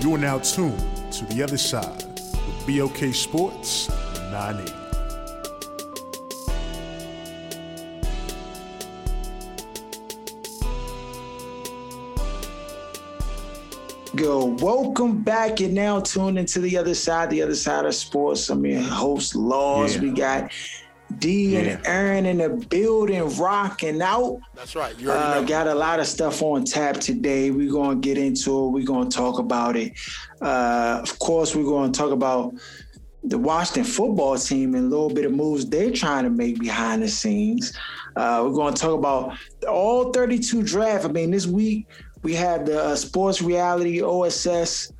You are now tuned to the other side with BOK Sports 980. Yo, welcome back. You're now tuned into the other side, the other side of sports. I'm your host, Laws. Yeah. We got D and Yeah. Aaron in the building, rocking out. That's right. You already Uh, know. got a lot of stuff on tap today. We're gonna get into it. We're gonna talk about it. Uh, of course, we're gonna talk about the Washington football team and a little bit of moves they're trying to make behind the scenes. Uh, we're gonna talk about all 32 draft. I mean, this week we have the uh, Sports Reality OSS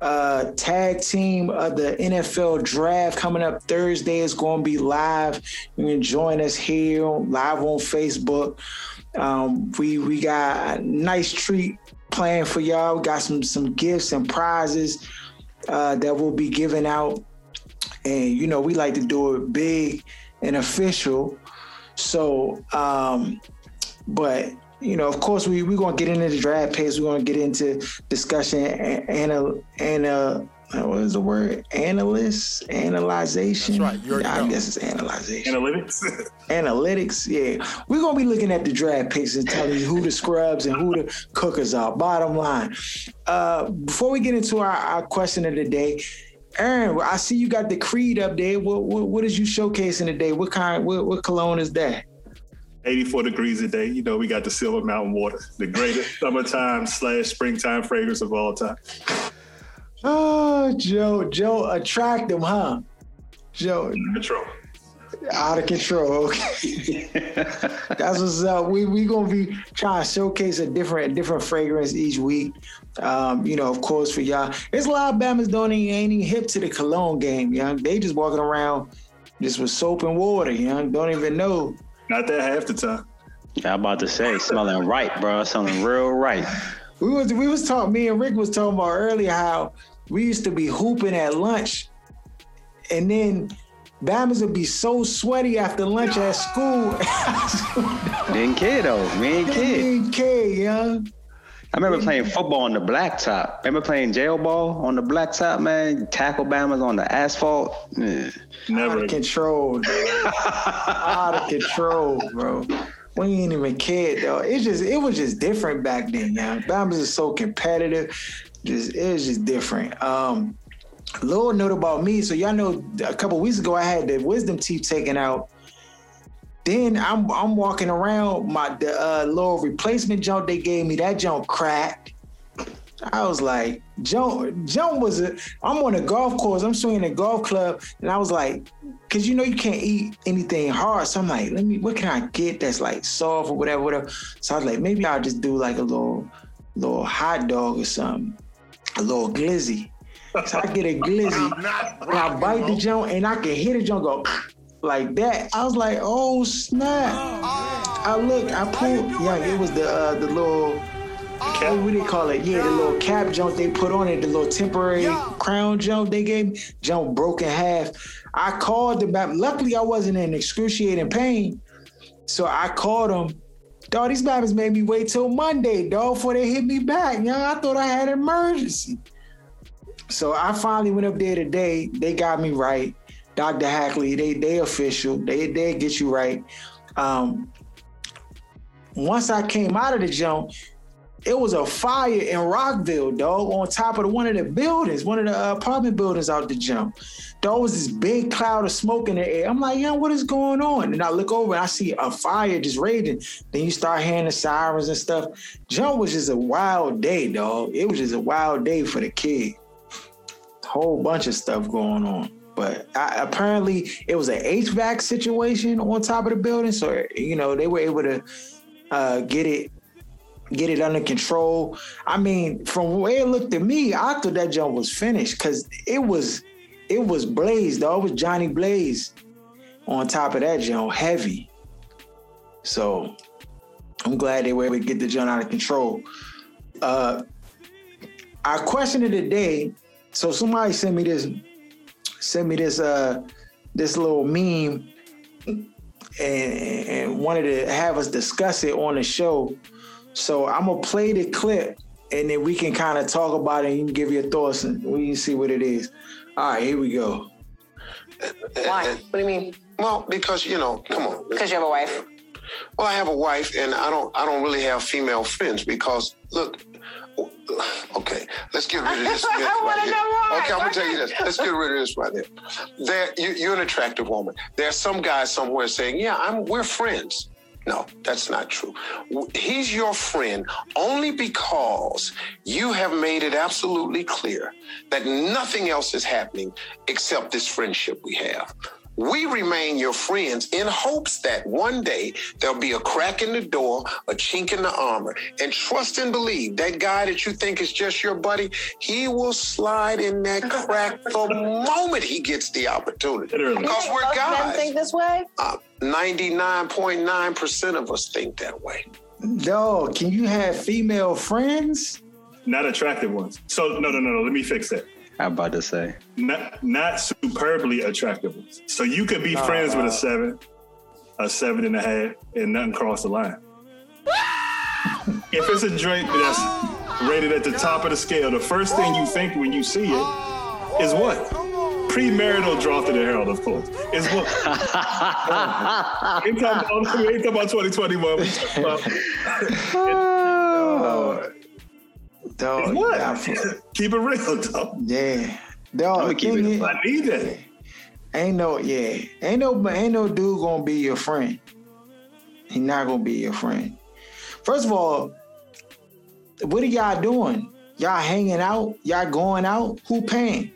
uh, tag team of the NFL draft coming up Thursday. It's going to be live. You can join us here live on Facebook. Um, we we got a nice treat planned for y'all. We got some some gifts and prizes uh, that we'll be giving out, and you know we like to do it big and official. So, um, but you know, of course, we we're gonna get into the draft picks. We're gonna get into discussion and and and uh, what is the word? Analyst, analyzation. That's right. You already I know. guess it's analyzation Analytics. analytics. Yeah, we're gonna be looking at the draft picks and telling you who the scrubs and who the cookers are. Bottom line. Uh, before we get into our, our question of the day, Aaron, I see you got the Creed up there. What what, what is you showcasing today? What kind? What, what cologne is that? 84 degrees a day. You know, we got the Silver Mountain Water, the greatest summertime slash springtime fragrance of all time. Oh, Joe, Joe, attract them, huh? Joe, Control. out of control. Okay. That's what's up. We we gonna be trying to showcase a different different fragrance each week. Um, you know, of course, for y'all, there's a lot of Bama's don't even ain't even hip to the cologne game. You know, they just walking around just with soap and water. You know, don't even know. Not that half the time. I'm about to say, smelling right, bro. Smelling real right. We was we was talking. Me and Rick was talking about earlier how we used to be hooping at lunch, and then Bama's would be so sweaty after lunch at school. Didn't care though. We ain't They kid. didn't care, young. I remember playing football on the blacktop. Remember playing jail ball on the blacktop, man? Tackle bammers on the asphalt. Yeah. Out Never. of control, out of control, bro. We ain't even cared though. It's just it was just different back then, yeah. Bama's is so competitive. Just it was just different. Um little note about me. So y'all know a couple weeks ago I had the wisdom teeth taken out. Then I'm I'm walking around my the uh, little replacement jump they gave me. That jump cracked. I was like, jump, jump was a. I'm on a golf course. I'm swinging a golf club, and I was like, because you know you can't eat anything hard. So I'm like, let me. What can I get that's like soft or whatever, whatever. So I was like, maybe I'll just do like a little, little hot dog or something, a little glizzy. So I get a glizzy. And I bite the junk and I can hit the junk go like that. I was like, oh snap. I look, I pulled, yeah, it was the uh, the little what what do they call it? Yeah, the little cap jump they put on it, the little temporary crown jump they gave me, junk broke in half. I called the back. Luckily, I wasn't in excruciating pain. So I called them. Dog, these babies made me wait till Monday, dog, before they hit me back. Young, I thought I had an emergency. So I finally went up there today. They got me right. Dr. Hackley, they they official. They they get you right. Um, once I came out of the jump, it was a fire in Rockville, dog, on top of the, one of the buildings, one of the uh, apartment buildings out the jump. There was this big cloud of smoke in the air. I'm like, yeah, what is going on? And I look over and I see a fire just raging. Then you start hearing the sirens and stuff. Jump was just a wild day, dog. It was just a wild day for the kid. Whole bunch of stuff going on. But I, apparently it was an HVAC situation on top of the building. So, you know, they were able to uh, get it get it under control. I mean, from the way it looked to me, I thought that jump was finished because it was it was Blaze, though. It was Johnny Blaze on top of that jump, heavy. So I'm glad they were able to get the jump out of control. Uh our question of the day. So somebody sent me this, sent me this uh this little meme and, and wanted to have us discuss it on the show. So I'm gonna play the clip and then we can kind of talk about it and you can give your thoughts and we can see what it is. All right, here we go. Why? What do you mean? Well, because you know, come on. Because you have a wife. Well, I have a wife, and I don't. I don't really have female friends because look. Okay, let's get rid of this. myth I right here. know why. Okay, I'm gonna tell you this. Let's get rid of this right there. There, you, you're an attractive woman. There's some guy somewhere saying, "Yeah, I'm. We're friends." No, that's not true. He's your friend only because you have made it absolutely clear that nothing else is happening except this friendship we have. We remain your friends in hopes that one day there'll be a crack in the door, a chink in the armor, and trust and believe that guy that you think is just your buddy, he will slide in that crack the moment he gets the opportunity. Literally. Because we're Most men guys. think this way. Uh, 99.9% of us think that way. Dog, can you have female friends? Not attractive ones. So no, no, no, no. Let me fix that. I'm about to say. Not not superbly attractive. So you could be friends with a seven, a seven and a half, and nothing cross the line. if it's a drink that's rated at the top of the scale, the first thing you think when you see it is what? Premarital draft to the Herald, of course. Is what? ain't, talking about, we ain't talking about 2021. We talking about oh, Dog, what? yeah, f- Keep it real, though. yeah. Dog, I'ma keep thing it is- I need that. ain't no yeah, ain't no ain't no dude gonna be your friend. He not gonna be your friend. First of all, what are y'all doing? Y'all hanging out? Y'all going out? Who paying?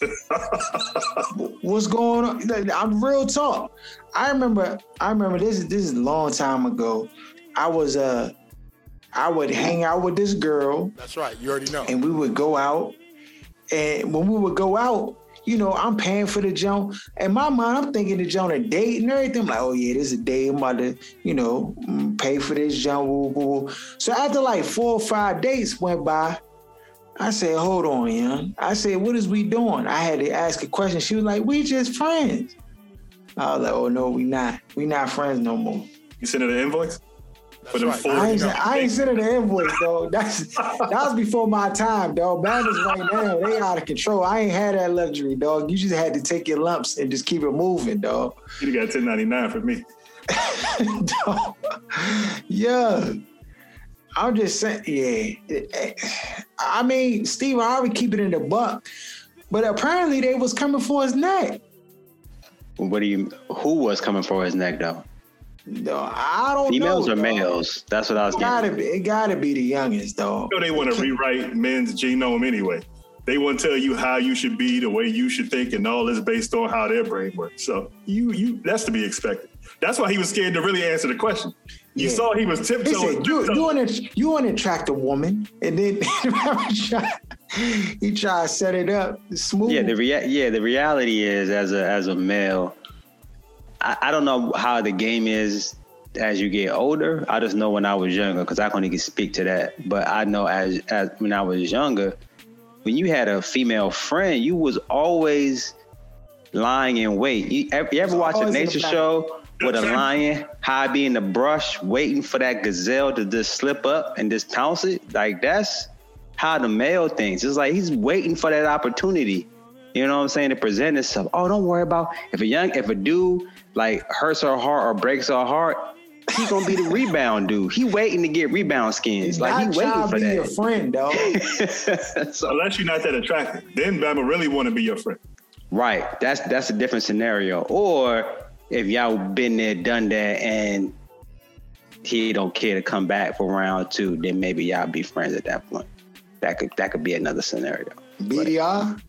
What's going on? I'm real talk. I remember. I remember this. This is a long time ago. I was uh, I would hang out with this girl That's right. You already know. and we would go out. And when we would go out, you know, I'm paying for the jump. In my mind, I'm thinking the jump a date and everything. I'm like, oh yeah, this is a date. I'm about to, you know, mm, pay for this jump. So after like four or five dates went by, I said, hold on, young. I said, what is we doing? I had to ask a question. She was like, we just friends. I was like, oh no, we not. We not friends no more. You sent her the invoice? For them right. four I ain't, know. I ain't sending the invoice, though. That's that was before my time, dog. Bandits right now, they out of control. I ain't had that luxury, dog. You just had to take your lumps and just keep it moving, dog. You got 1099 for me. Dog. yeah. I'm just saying, yeah. I mean, Steve Harvey keep it in the buck, but apparently they was coming for his neck. What do you? Who was coming for his neck though? Dog, I don't Females know. or dog. males? That's what I was It gotta getting. be. It gotta be the youngest, though. You know they want to rewrite men's genome anyway. They want to tell you how you should be, the way you should think, and all this based on how their brain works. So you, you, that's to be expected. That's why he was scared to really answer the question. You Yeah. saw he was He tiptoeing. said, you, want to, you, an, you an attractive woman. And then he tried to set it up smooth. Yeah, the rea- yeah, the reality is as a as a male, I, I don't know how the game is as you get older. I just know when I was younger because I can't even speak to that. But I know as as when I was younger, when you had a female friend, you was always lying in wait. You, ever- you ever watch a always in the nature show with a lion hide be in the brush waiting for that gazelle to just slip up and just pounce it? Like that's how the male thinks. It's like he's waiting for that opportunity. You know what I'm saying? To present itself. Oh, don't worry about if a young if a dude like hurts her heart or breaks her heart, he gonna be the rebound dude. He waiting to get rebound skins. He's like not he waiting trying for to be your friend, dog. So- Unless you're not that attractive, then Bama really want to be your friend. Right. That's that's a different scenario. Or if y'all been there, done that, and he don't care to come back for round two, then maybe y'all be friends at that point. That could that could be another scenario. BDR.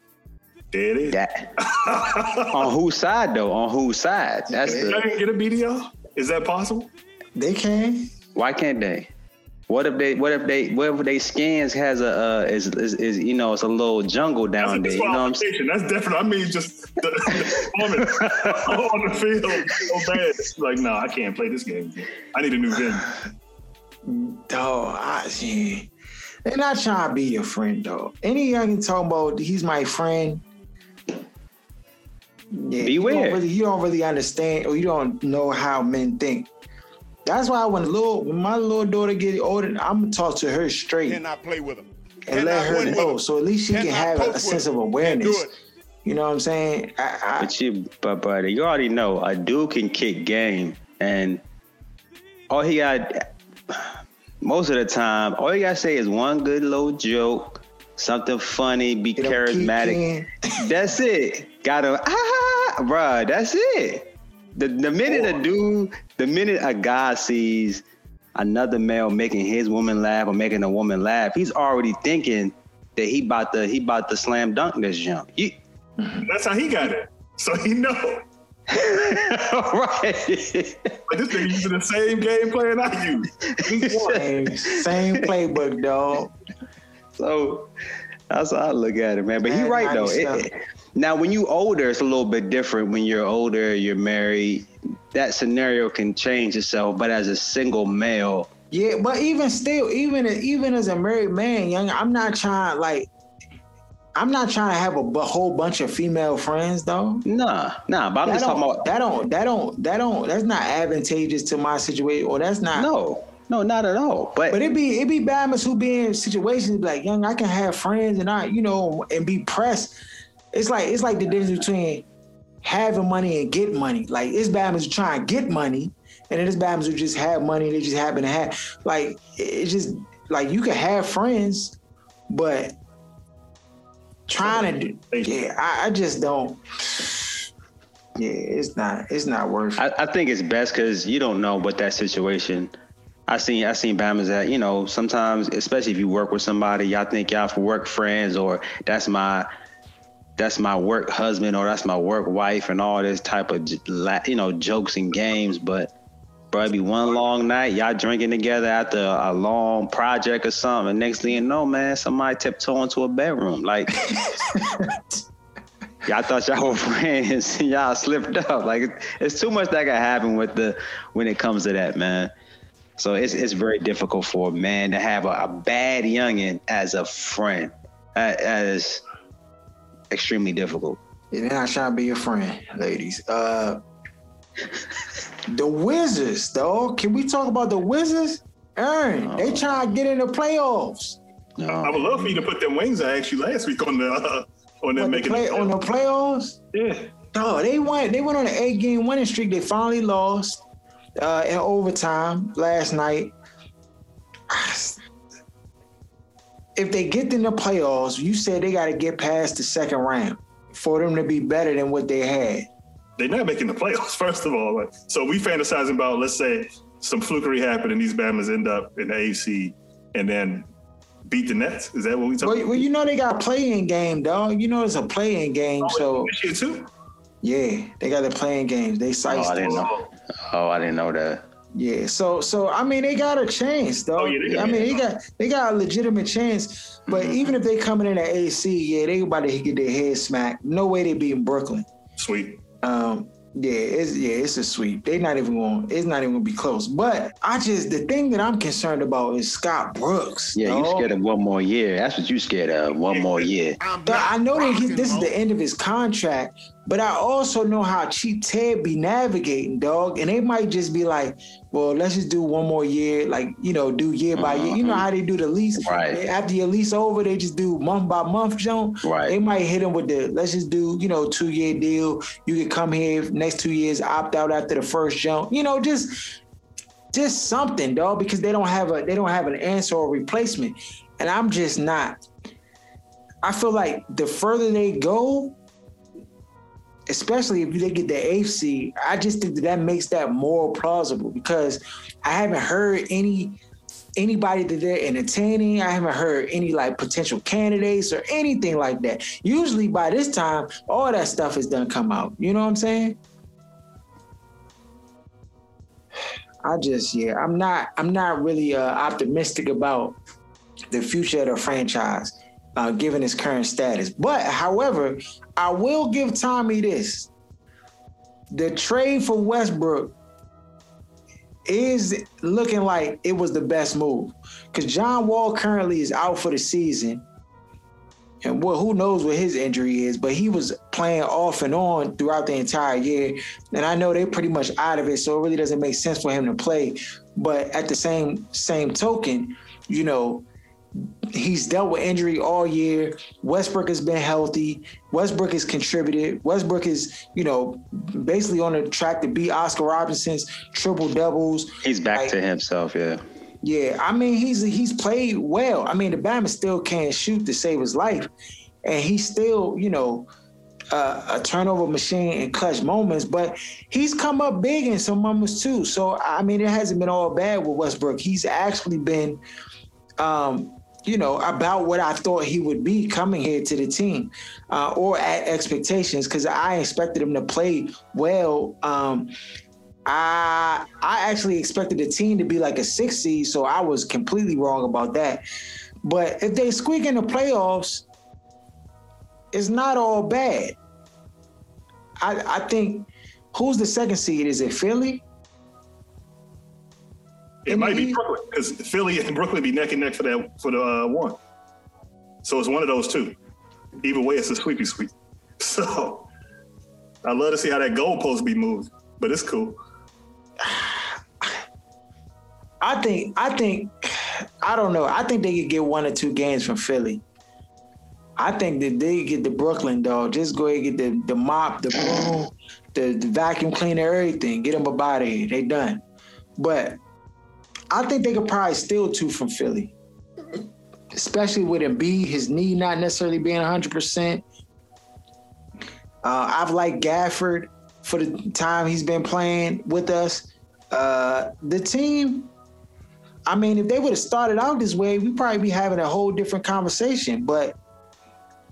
There it is. That on whose side though? On whose side? That's I the didn't get a BDL. Is that possible? They can. Why can't they? What if they? What if they? What if they skins has a uh, is, is is you know it's a little jungle down there? You know what I'm saying? That's different. I mean, just the, the performance on the field so bad. It's like, no, I can't play this game. I need a new venue. Dog, I see. They're not trying to be your friend, though. Any young talking about he's my friend. Yeah, you don't, really, you don't really understand or you don't know how men think. That's why when little when my little daughter get older, I'm gonna talk to her straight Cannot play with him. and let Cannot her know. So at least she can Cannot have a, a sense of awareness. You know what I'm saying? I, I, But you, but brother, you already know a dude can kick game, and all he got most of the time, all you gotta say is one good little joke, something funny, be Get 'em charismatic. That's it. Got him, ah, bruh. That's it. The the minute a dude, the minute a guy sees another male making his woman laugh or making a woman laugh, he's already thinking that he about to he about to slam dunk this jump. You, That's how he got it. So he know. right. Like this nigga using the same game plan I use. He won. Same, same playbook, dog. So that's how I look at it, man. But he right though. nice It- stuff. it- now, when you older, it's a little bit different. When you're older, you're married. That scenario can change itself. But as a single male, Yeah, but even still, even even as a married man, young, I'm not trying like. I'm not trying to have a whole bunch of female friends, though. nah, nah. But I'm That just talking about that don't, that don't, that don't, that's not advantageous to my situation, or that's not. no, no, not at all. But, But it be it be bammers who be in situations like, young, I can have friends and I, you know, and be pressed. It's like it's like the difference between having money and get money. Like it's bammers who try and get money, and then it's bammers who just have money. They just happen to have. Like it's just like you can have friends, but trying to, do, yeah, I, I just don't. Yeah, it's not. It's not worth. it. I, I think it's best because you don't know what that situation. I seen I seen Bama's that you know sometimes especially if you work with somebody y'all think y'all for work friends or that's my that's my work husband or that's my work wife and all this type of you know jokes and games but bro it be one long night y'all drinking together after a long project or something and next thing you know man somebody tiptoe into a bedroom like Y'all thought y'all were friends and y'all slipped up. Like it's too much that can happen with the when it comes to that, man. So it's it's very difficult for a man to have a, a bad youngin as a friend. Is extremely difficult. Yeah, they're not trying to be your friend, ladies. Uh the Wizards, though. Can we talk about the Wizards? Aaron, they trying to get in the playoffs. I would love for you to put them wings I asked you last week on the uh, on them What, the making play, the on the playoffs? yeah. Oh, they went. They went on an eight game winning streak. They finally lost uh, in overtime last night. If they get in the playoffs, you said they got to get past the second round for them to be better than what they had. They're not making the playoffs, first of all. Like, so we fantasizing about, let's say, some flukery happened and these Bama's end up in the AC and then beat the Nets. Is that what we talking Well, well, you know they got a play-in game, dog. You know it's a play-in game, oh, so this year too? yeah, they got the playing games. They Oh, sized I didn't know. Oh, I didn't know that. Yeah, so so I mean they got a chance, though. Oh, yeah, they I mean they got they got a legitimate chance. But Mm-hmm. even if they coming in at AC, yeah, they about to get their head smacked. No way they beating Brooklyn. Sweet. Um, yeah, it's yeah, it's a sweep. They not even going. It's not even gonna be close. But I just the thing that I'm concerned about is Scott Brooks. Yeah, you scared of one more year. That's what you scared of. One more year. I'm But I know that he, this is the end of his contract, but I also know how cheap Ted be navigating, dog. And they might just be like, well, let's just do one more year, like, you know, do year by year. You know how they do the lease? Right. After your lease over, they just do month by month, Joan. Right. They might hit him with the, let's just do, you know, two year deal. You can come here next two years, opt out after the first jump. You know, just just something, dog, because they don't have a they don't have an answer or replacement. And I'm just not. I feel like the further they go, especially if they get the eighth seed, I just think that that makes that more plausible because I haven't heard any anybody that they're entertaining. I haven't heard any like potential candidates or anything like that. Usually by this time, all that stuff is done come out. You know what I'm saying? I just yeah, I'm not I'm not really uh, optimistic about the future of the franchise, uh, given his current status. But however, I will give Tommy this: the trade for Westbrook is looking like it was the best move because John Wall currently is out for the season. And well, who knows what his injury is, but he was playing off and on throughout the entire year. And I know they're pretty much out of it, so it really doesn't make sense for him to play. But at the same same token, you know, he's dealt with injury all year. Westbrook has been healthy. Westbrook has contributed. Westbrook is, you know, basically on a track to beat Oscar Robinson's triple doubles. He's back like, to himself, yeah. Yeah, I mean he's he's played well. I mean the Bama still can't shoot to save his life, and he's still you know uh, a turnover machine in clutch moments. But he's come up big in some moments too. So I mean it hasn't been all bad with Westbrook. He's actually been, um, you know, about what I thought he would be coming here to the team, uh, or at expectations because I expected him to play well. Um, I I actually expected the team to be like a six seed, so I was completely wrong about that. But if they squeak in the playoffs, it's not all bad. I I think who's the second seed? Is it Philly? It might be Brooklyn because Philly and Brooklyn be neck and neck for that for the uh, one. So it's one of those two. Either way, it's a sweepy sweep. So I love to see how that goalpost be moved, but it's cool. I think I think I don't know. I think they could get one or two games from Philly. I think that they get the Brooklyn dog. Just go ahead and get the the mop, the broom, the, the vacuum cleaner, everything. Get them a body. They done. But I think they could probably steal two from Philly, especially with Embiid, his knee not necessarily being 100. Uh, percent I've liked Gafford for the time he's been playing with us. Uh, the team, I mean, if they would have started out this way, we'd probably be having a whole different conversation. But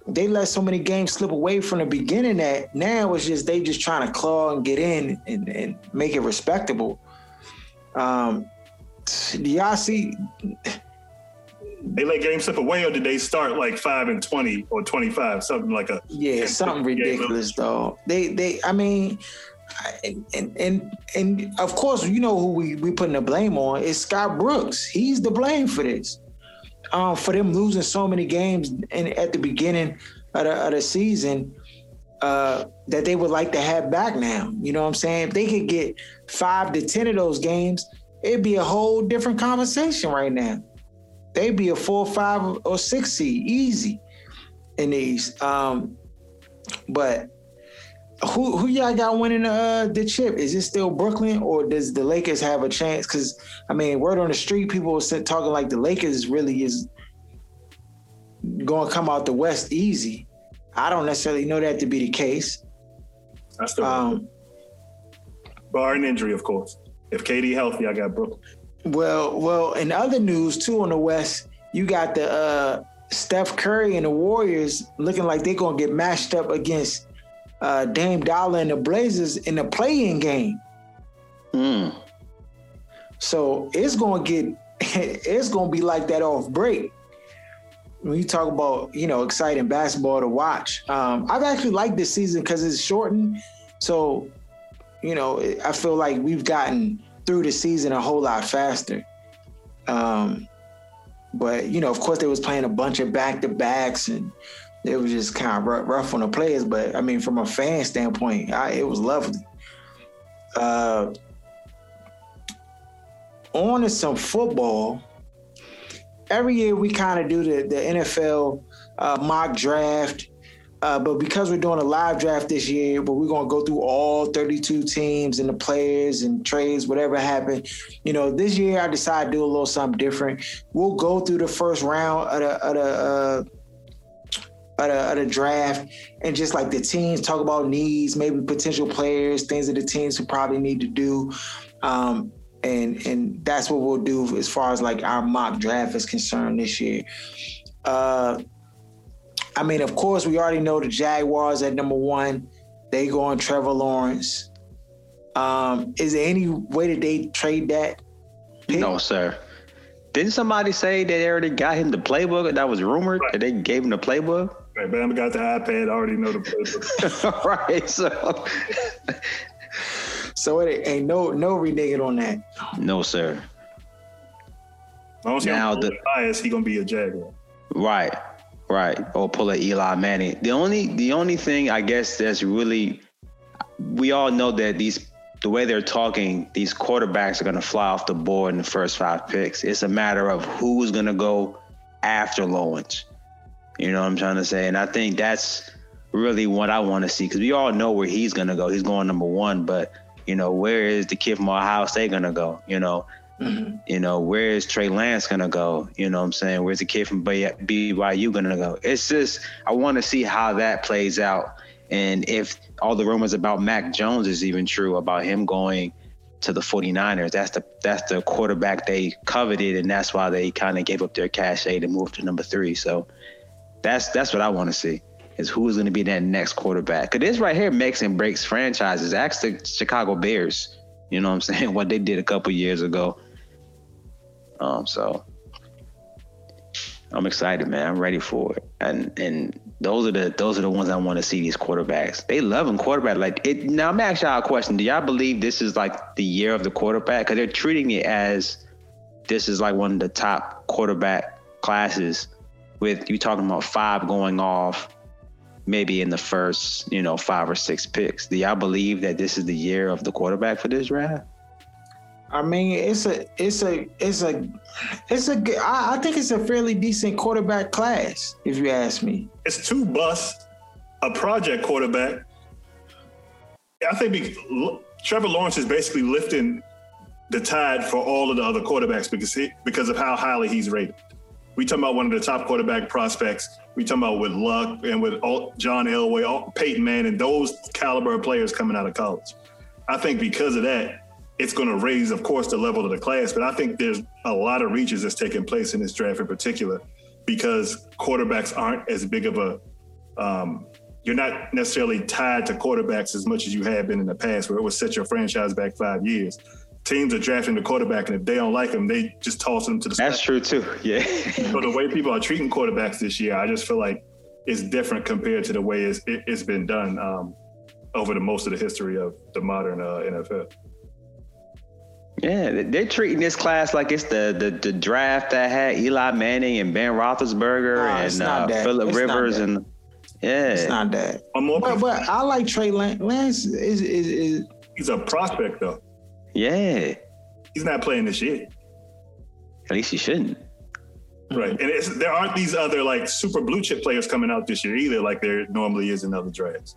they let so many games slip away from the beginning that now it's just they just trying to claw and get in and, and make it respectable. Um, do y'all see? They let games slip away, or did they start like five and twenty or twenty five, something like a yeah, something ridiculous though. They they, I mean, and and and of course, you know who we we putting the blame on is Scott Brooks. He's the blame for this, um, for them losing so many games in, at the beginning of the, of the season. Uh, that they would like to have back now. You know what I'm saying? If they could get five to ten of those games, it'd be a whole different conversation right now. They'd be a four, five, or six seed easy in these. Um, but who who y'all got winning uh, the chip? Is it still Brooklyn or does the Lakers have a chance? Because I mean, word on the street, people are talking like the Lakers really is going to come out the West easy. I don't necessarily know that to be the case. That's the um, bar an injury, of course. If KD healthy, I got Brooklyn. Well, well, in other news too on the West, you got the uh, Steph Curry and the Warriors looking like they're gonna get matched up against uh, Dame Dollar and the Blazers in the playing game. Mm. So it's gonna get it's gonna be like that off break. When you talk about you know exciting basketball to watch, um, I've actually liked this season because it's shortened. So you know I feel like we've gotten through the season a whole lot faster. Um, but you know, of course, they was playing a bunch of back to backs and it was just kind of rough on the players. But I mean, from a fan standpoint, I, it was lovely. Uh, on to some football. Every year we kind of do the, the NFL uh, mock draft. Uh, but because we're doing a live draft this year, but we're going to go through all 32 teams and the players and trades, whatever happened. You know, this year I decided to do a little something different. We'll go through the first round of the, of the uh, draft and just like the teams talk about needs, maybe potential players, things that the teams would probably need to do. Um, and and that's what we'll do as far as like our mock draft is concerned this year. Uh, I mean, of course, we already know the Jaguars at number one. They go on Trevor Lawrence. Um, is there any way that they trade that? Pick? No, sir. Didn't somebody say that they already got him the playbook? That was rumored Right. that they gave him the playbook. Right, Bama got the iPad. I already know the playbook. right. So So it ain't no no reneging on that. no, sir. As long as he Now don't the- the bias, he gonna be a Jaguar. Right, right. Or pull a Eli Manning. The only the only thing I guess that's really we all know that these the way they're talking, these quarterbacks are gonna fly off the board in the first five picks. It's a matter of who's gonna go after Lawrence. You know what I'm trying to say? And I think that's really what I want to see because we all know where he's gonna go. He's going number one, but you know, where is the kid from Ohio State gonna go? You know, you know, where is Trey Lance gonna go? You know what I'm saying? Where's the kid from BYU gonna go? It's just I want to see how that plays out. And if all the rumors about Mac Jones is even true about him going to the 49ers, that's the that's the quarterback they coveted and that's why they kind of gave up their cachet to move to number 3. So that's that's what I want to see. Is who's going to be that next quarterback? Because this right here makes and breaks franchises. Ask the Chicago Bears. You know what I'm saying? What they did a couple years ago. Um, so I'm excited, man. I'm ready for it. And and those are the those are the ones I want to see. These quarterbacks, they love them quarterback. Like it. Now I'm asking y'all a question. Do y'all believe this is like the year of the quarterback? Because they're treating it as this is like one of the top quarterback classes. With you talking about five going off, maybe in the first, you know, five or six picks. Do y'all believe that this is the year of the quarterback for this draft? I mean, it's a, it's a, it's a, it's a. I, think it's a fairly decent quarterback class, if you ask me. It's two busts, a project quarterback. I think be, L- Trevor Lawrence is basically lifting the tide for all of the other quarterbacks because he, because of how highly he's rated. We talking about one of the top quarterback prospects. We talking about with Luck and with all, John Elway, all, Peyton Manning, and those caliber players coming out of college. I think because of that, it's going to raise, of course, the level of the class. But I think there's a lot of reaches that's taking place in this draft in particular because quarterbacks aren't as big of a um, you're not necessarily tied to quarterbacks as much as you have been in the past, where it would set your franchise back five years. Teams are drafting the quarterback, and if they don't like him, they just toss him to the That's true too. Yeah. so the way people are treating quarterbacks this year, I just feel like it's different compared to the way it's, it, it's been done um, over the most of the history of the modern uh, NFL. Yeah, they- they're treating this class like it's the the, the draft that had Eli Manning and Ben Roethlisberger Nah, and not uh. Philip It's not Rivers that. and yeah, It's not that. One more, But but I like Trey Lance. Lance is is, is he's a prospect though. yeah. He's not playing this year, At least he shouldn't. right? And it's, there aren't these other like super blue chip players coming out this year either, like there normally is in other drafts.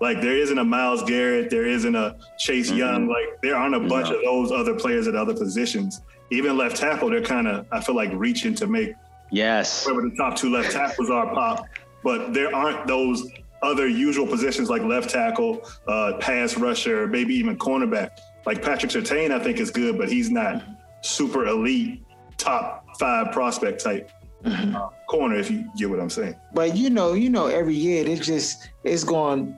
Like there isn't a Myles Garrett, there isn't a Chase Young. Like there aren't a bunch No. of those other players at other positions. Even left tackle, they're kind of I feel like reaching to make Yes. whoever the top two left tackles are pop, but there aren't those other usual positions like left tackle, uh, pass rusher, maybe even cornerback. Like Patrick Surtain, I think is good, but he's not super elite, top five prospect type uh, corner. If you get what I'm saying. but you know you know every year it's just it's going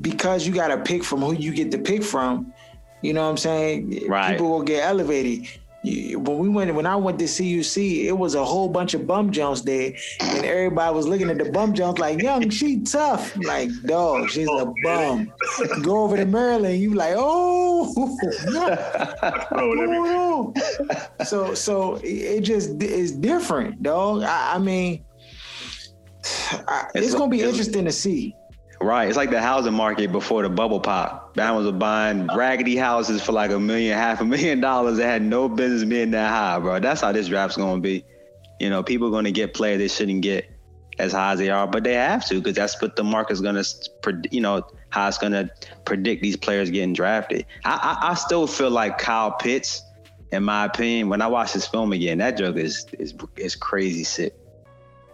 because you got to pick from who you get to pick from. You know what I'm saying? Right. People will get elevated. You- When we went, when I went to CUC, it was a whole bunch of bum jumps there, and everybody was looking at the bum jumps like, "Young, she tough." I'm like, dog, she's a bum. Go over to Maryland, you like, oh, what's Bro, and every- going on? So, so it just is different, dog. I, I mean, I, It's it's gonna be interesting to see. Right. It's like the housing market before the bubble pop. Bama's were buying raggedy houses for like a million, half a million dollars that had no business being that high, bro. That's how this draft's gonna be. You know, people are gonna get players they shouldn't get as high as they are, but they have to because that's what the market's gonna, you know, how it's gonna predict these players getting drafted. I, I, I still feel like Kyle Pitts, in my opinion, when I watch this film again, that joke is is is crazy sick.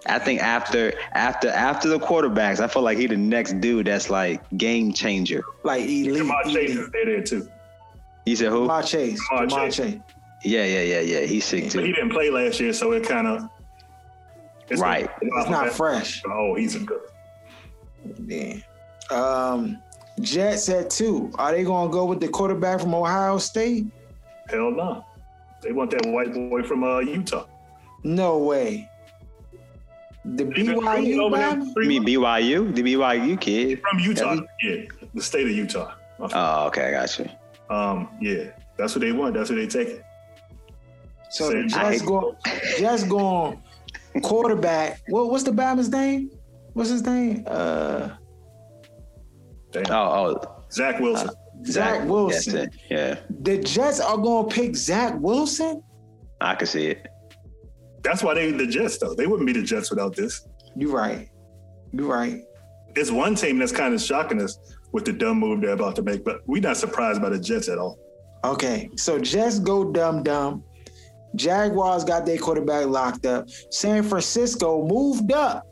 I think after after after the quarterbacks, I feel like he the next dude that's like game changer. Like elite, Ja'Marr Chase elite. is there, there too. You said who? Ja'Marr Chase, Ja'Marr Ja'Marr Chase. Chase. Yeah, yeah, yeah, yeah. He's sick too. But he didn't play last year, so it kind of Right. It's not fresh. Oh, he's a good. Yeah. Um, Jets at two. Are they gonna go with the quarterback from Ohio State? Hell no. They want that white boy from uh, Utah. No way. The He's been recruited BYU over there You mean. BYU? The BYU kid? from Utah. That Yeah, the state of Utah. Oh, okay, I got you. Um, yeah, that's what they want. That's what they take. So the I Jets hate- go Jets going quarterback. What what's the Bama's name? What's his name? Uh Damn. Oh, oh, Zach Wilson. Zach Wilson. Yeah, the Jets are gonna pick Zach Wilson? I can see it. That's why they the Jets though. They wouldn't be the Jets without this. You're right. You're right. It's one team that's kind of shocking us with the dumb move they're about to make, but we're not surprised by the Jets at all. Okay, so Jets go dumb dumb. Jaguars got their quarterback locked up. San Francisco moved up,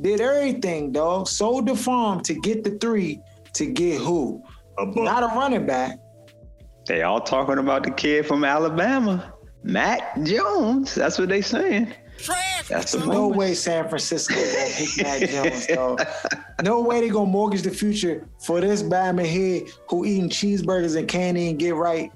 did everything, dog. Sold the farm to get the three to get who? A buck. Not a running back. They all talking about the kid from Alabama, Mac Jones. That's what they saying. That's the No moment. way San Francisco gonna Mac Jones, dog. No way they gonna mortgage the future for this Bama here who eating cheeseburgers and can't even get right.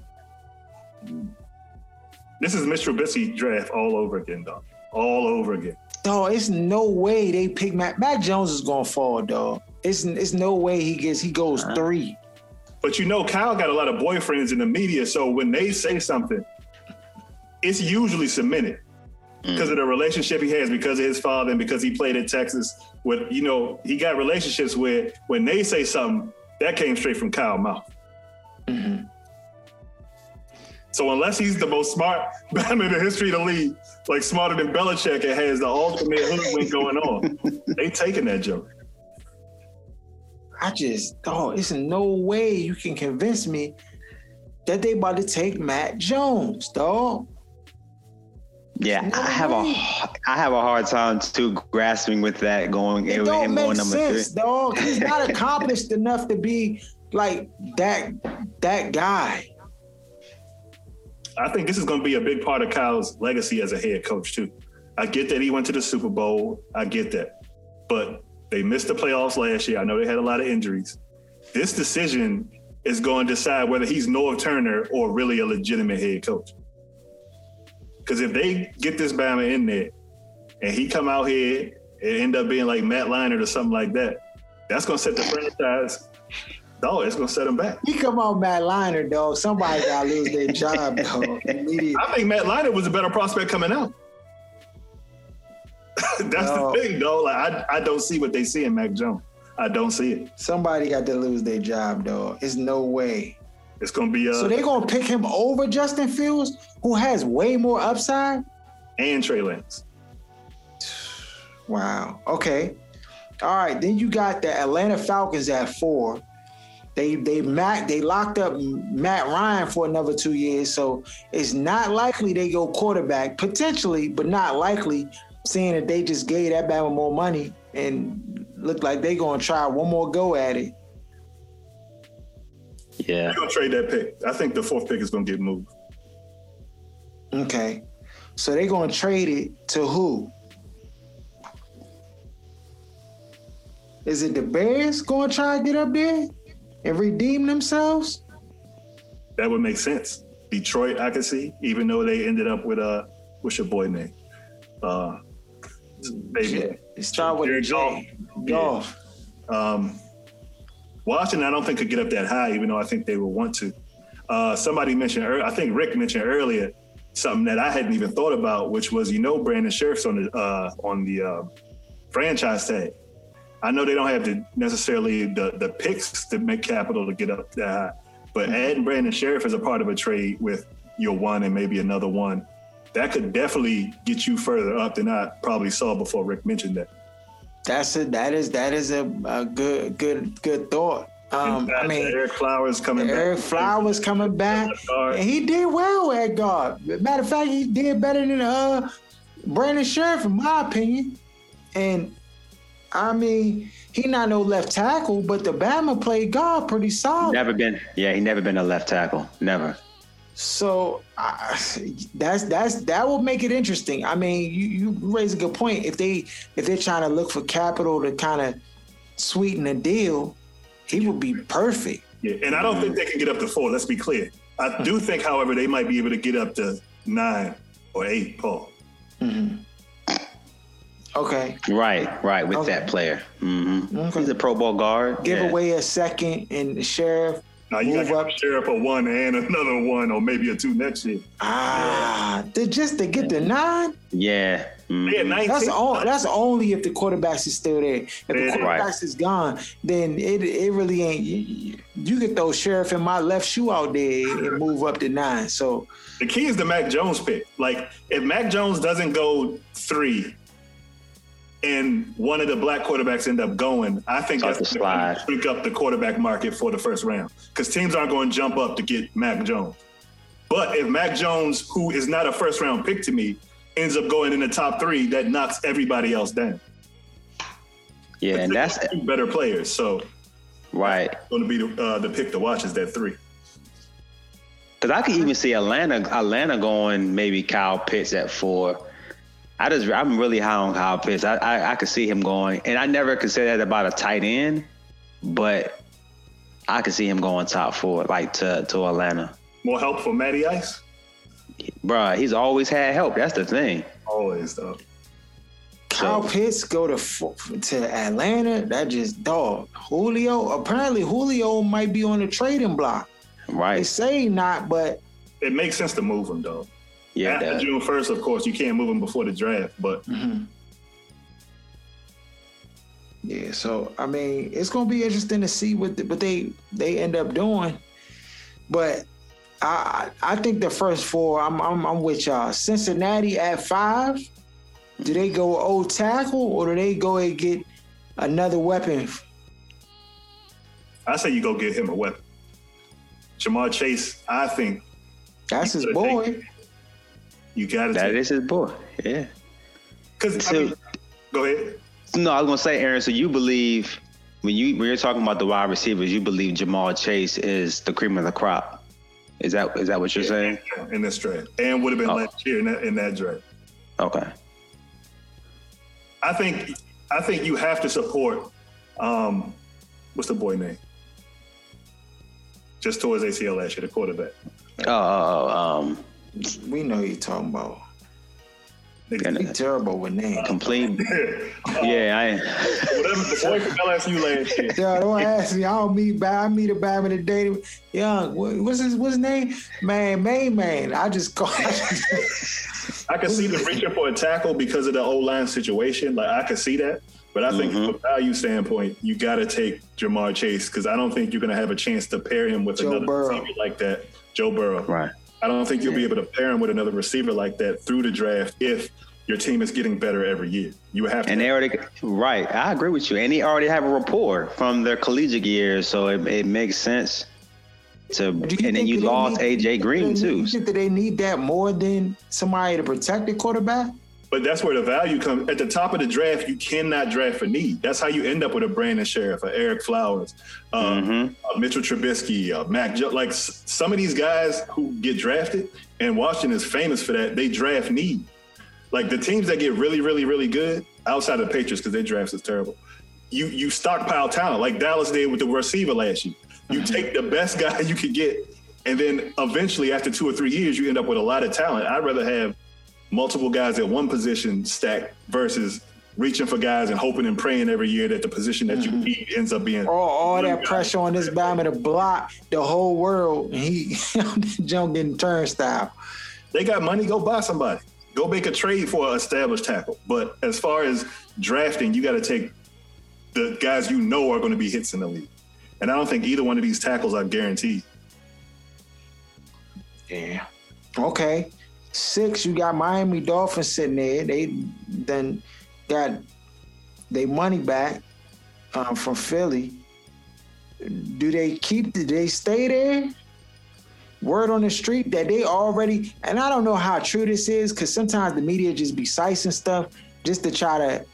This is Mr. Trubisky draft all over again, dog. All over again. Dog, it's no way they pick Mac. Mac Jones is gonna fall, dog. It's it's no way he gets he goes three. But you know, Kyle got a lot of boyfriends in the media, so when they say something, it's usually cemented because of the relationship he has, because of his father, and because he played at Texas. With you know, he got relationships where when they say something, that came straight from Kyle's mouth. So unless he's the most smart man in the history of the league, like smarter than Belichick, and has the ultimate hoodwink going on, they taking that joke. I just dog, it's no way you can convince me that they about to take Mac Jones, dog. Yeah, No I have way. a I have a hard time too grasping with that going It with don't him make going number sense, three. dog. He's not accomplished enough to be like that that guy. I think this is going to be a big part of Kyle's legacy as a head coach too. I get that he went to the Super Bowl. I get that, but they missed the playoffs last year. I know they had a lot of injuries. This decision is going to decide whether he's Norv Turner or really a legitimate head coach. Because if they get this Bama in there and he come out here and end up being like Matt Leinart or something like that, that's going to set the franchise. Dog, it's going to set them back. He come out Matt Leinart, dog. Somebody gotta lose their job, dog. Immediately. I think Matt Leinart was a better prospect coming out. That's No. the thing, though. Like I, I don't see what they see in Mac Jones. I don't see it. Somebody got to lose their job, dog. It's no way. It's gonna be uh So they're gonna pick him over Justin Fields, who has way more upside. and Trey Lance. Wow. Okay. All right. Then you got the Atlanta Falcons at four. They they Matt they locked up Matt Ryan for another two years, so it's not likely they go quarterback potentially, but not likely. Seeing that they just gave that Bama more money and look like they gonna try one more go at it. Yeah. They're gonna trade that pick. I think the fourth pick is gonna get moved. Okay. So they're gonna trade it to who? Is it the Bears gonna try to get up there and redeem themselves? That would make sense. Detroit, I could see, even though they ended up with uh what's your boy name? Uh baby. It start with a Jared J. Goff. Um, Washington, I don't think could get up that high, even though I think they will want to. Uh, somebody mentioned, I think Rick mentioned earlier something that I hadn't even thought about, which was you know Brandon Scherff's on the uh, on the uh, franchise tag. I know they don't have the necessarily the the picks to make capital to get up that high, but adding Brandon Scherff as a part of a trade with your one and maybe another one, that could definitely get you further up than I probably saw before Rick mentioned that. That's a that is that is a, a good good good thought. Um, I And mean, Ereck Flowers coming back. Ereck Flowers coming back, and he did well at guard. Matter of fact, he did better than uh Brandon Scherff, in my opinion. And I mean, he not no left tackle, but the Bama played guard pretty solid. Never been. Yeah, he never been a left tackle. Never. So I that's that's that will make it interesting. I mean, you, you raise a good point. If they if they're trying to look for capital to kind of sweeten the deal, he would be perfect. Yeah, and I don't think they can get up to four. Let's be clear. I do think, however, they might be able to get up to nine or eight. Paul. Okay. Right, right, with Okay. that player. hmm Okay. He's a Pro Bowl guard. Give yeah. away a second and the Scherff. Now you Move got up. to share up a one and another one, or maybe a two next year. Ah, they just to get the nine. Yeah. Mhm. They had 19. That's all. That's only if the quarterbacks is still there. If the Yeah. Right. quarterbacks is gone, then it it really ain't. You, you get those sheriff in my left shoe out there and move up to nine. So The key is the Mac Jones pick. Like, if Mac Jones doesn't go three, and one of the black quarterbacks end up going, I think Start that's to going slide. to shrink up the quarterback market for the first round because teams aren't going to jump up to get Mac Jones. But if Mac Jones, who is not a first round pick to me, ends up going in the top three, that knocks everybody else down. Yeah, and that's two better players. So right. going to be the, uh, the pick to watch is that three. Because I could even see Atlanta, Atlanta going maybe Kyle Pitts at four. I just, I'm really high on Kyle Pitts. I, I, I could see him going, and I never could say that about a tight end, but I could see him going top four, like to to Atlanta. More help for Matty Ice? Bruh, he's always had help. That's the thing. Always, though. Kyle So- Pitts go to to Atlanta. That just dog. Julio. Apparently Julio might be on the trading block. Right. They say not, but It makes sense to move him, though. Yeah, After that- June 1st, of course, you can't move him before the draft, but mm-hmm. Yeah, so I mean, it's gonna be interesting to see what the, what they they end up doing. But I I I think the first four, I'm I'm, I'm with y'all. Cincinnati at five. Do they go old tackle or do they go and get another weapon? I say you go get him a weapon. Ja'Marr Chase, I think That's his boy. take- you got to that take. is his boy. Yeah. Because, I mean, go ahead. No, I was gonna say, Aaron. So you believe when you when you're talking about the wide receivers, you believe Jamal Chase is the cream of the crop? Is that is that what you're saying? In this draft. And would have been Oh. last year in that, in that draft. Okay. I think I think you have to support um what's the boy name? Just towards ACL last year, the quarterback. Oh, oh, oh, um, We know you're talking about. Yeah, He terrible with names. complete. Yeah, I. Whatever the boy from LSU last year. Yo, don't ask me. I don't meet bad. I meet a bad in the day. Young, what's his what's his name? Man, main man. I just call. I can see the reaching for a tackle because of the O line situation. Like I could see that. But I think Mhm. from a value standpoint, you got to take Ja'Marr Chase because I don't think you're going to have a chance to pair him with Joe another Burrow. like that, Joe Burrow. Right. I don't think you'll be able to pair him with another receiver like that through the draft if your team is getting better every year. You have to. And they already right. I agree with you. And they already have a rapport from their collegiate years, so it, it makes sense. To and then you lost need- AJ Green Do too. You think that they need that more than somebody to protect the quarterback? But that's where the value comes. At the top of the draft, you cannot draft for need. That's how you end up with a Brandon Scherff, a Ereck Flowers, uh, Mhm. uh, Mitchell Trubisky, uh, Mac. Jo- like s- some of these guys who get drafted, and Washington is famous for that. They draft need. Like the teams that get really, really, really good outside of the Patriots because their drafts is terrible. You you stockpile talent like Dallas did with the receiver last year. You take the best guy you could get, and then eventually, after two or three years, you end up with a lot of talent. I'd rather have multiple guys at one position stacked versus reaching for guys and hoping and praying every year that the position that you mm-hmm. need ends up being. All, all that guy. pressure on this Bama to block the whole world, and he jump getting turnstile. They got money, go buy somebody. Go make a trade for an established tackle. But as far as drafting, you got to take the guys you know are going to be hits in the league. And I don't think either one of these tackles are guaranteed. Yeah. Okay. Six, you got Miami Dolphins sitting there. They then got their money back um, from Philly. Do they keep? Do they stay there? Word on the street that they already, and I don't know how true this is because sometimes the media just be sicing stuff just to try to.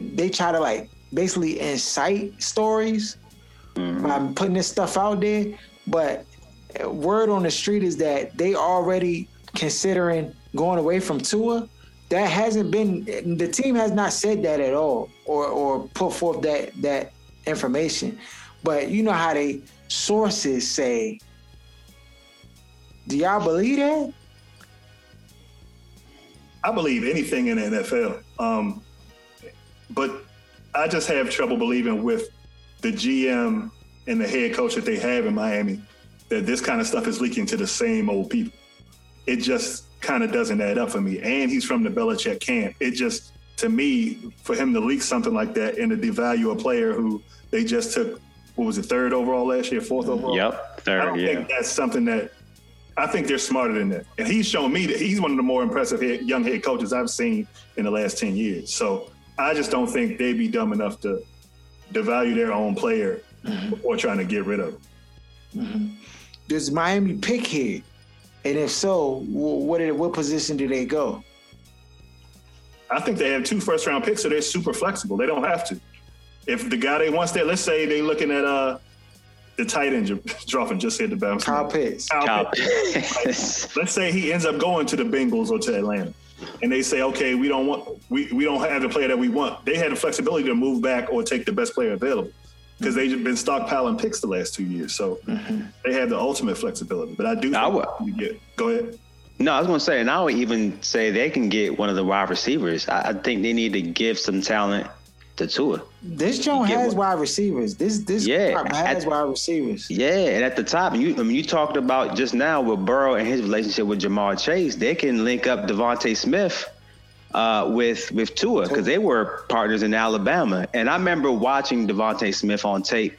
They try to like basically incite stories by putting this stuff out there, but uh, word on the street is that they already considering going away from Tua. That hasn't been the team has not said that at all or or put forth that that information. But you know how they sources say. Do y'all believe that? I believe anything in the NFL. Um, but I just have trouble believing with the GM and the head coach that they have in Miami that this kind of stuff is leaking to the same old people. It just kind of doesn't add up for me. And he's from the Belichick camp. It just, to me, for him to leak something like that and to devalue a player who they just took, what was it, third overall last year, fourth overall? Yep, third. I don't yeah. think that's something that I think they're smarter than that. And he's shown me that he's one of the more impressive head, young head coaches I've seen in the last 10 years. So I just don't think they'd be dumb enough to devalue their own player mm-hmm. before trying to get rid of him. Mm-hmm. Does Miami pick here? And if so, what what position do they go? I think they have two first round picks, so they're super flexible. They don't have to. If the guy they wants there, let's say they're looking at uh the tight end dropping just hit the bounce. Kyle Pitts. Kyle, Kyle Pitts. let's say he ends up going to the Bengals or to Atlanta and they say, okay, we don't want we, we don't have the player that we want. They had the flexibility to move back or take the best player available because they've been stockpiling picks the last two years. So mm-hmm. they have the ultimate flexibility. But I do I would, get, go ahead. No, I was going to say, and I would even say they can get one of the wide receivers. I, I think they need to give some talent to Tua. This joint has one. wide receivers. This this yeah, has at, wide receivers. Yeah, and at the top, you I mean you talked about just now with Burrow and his relationship with Ja'Marr Chase. They can link up DeVonta Smith uh, with with Tua because they were partners in Alabama. And I remember watching DeVonta Smith on tape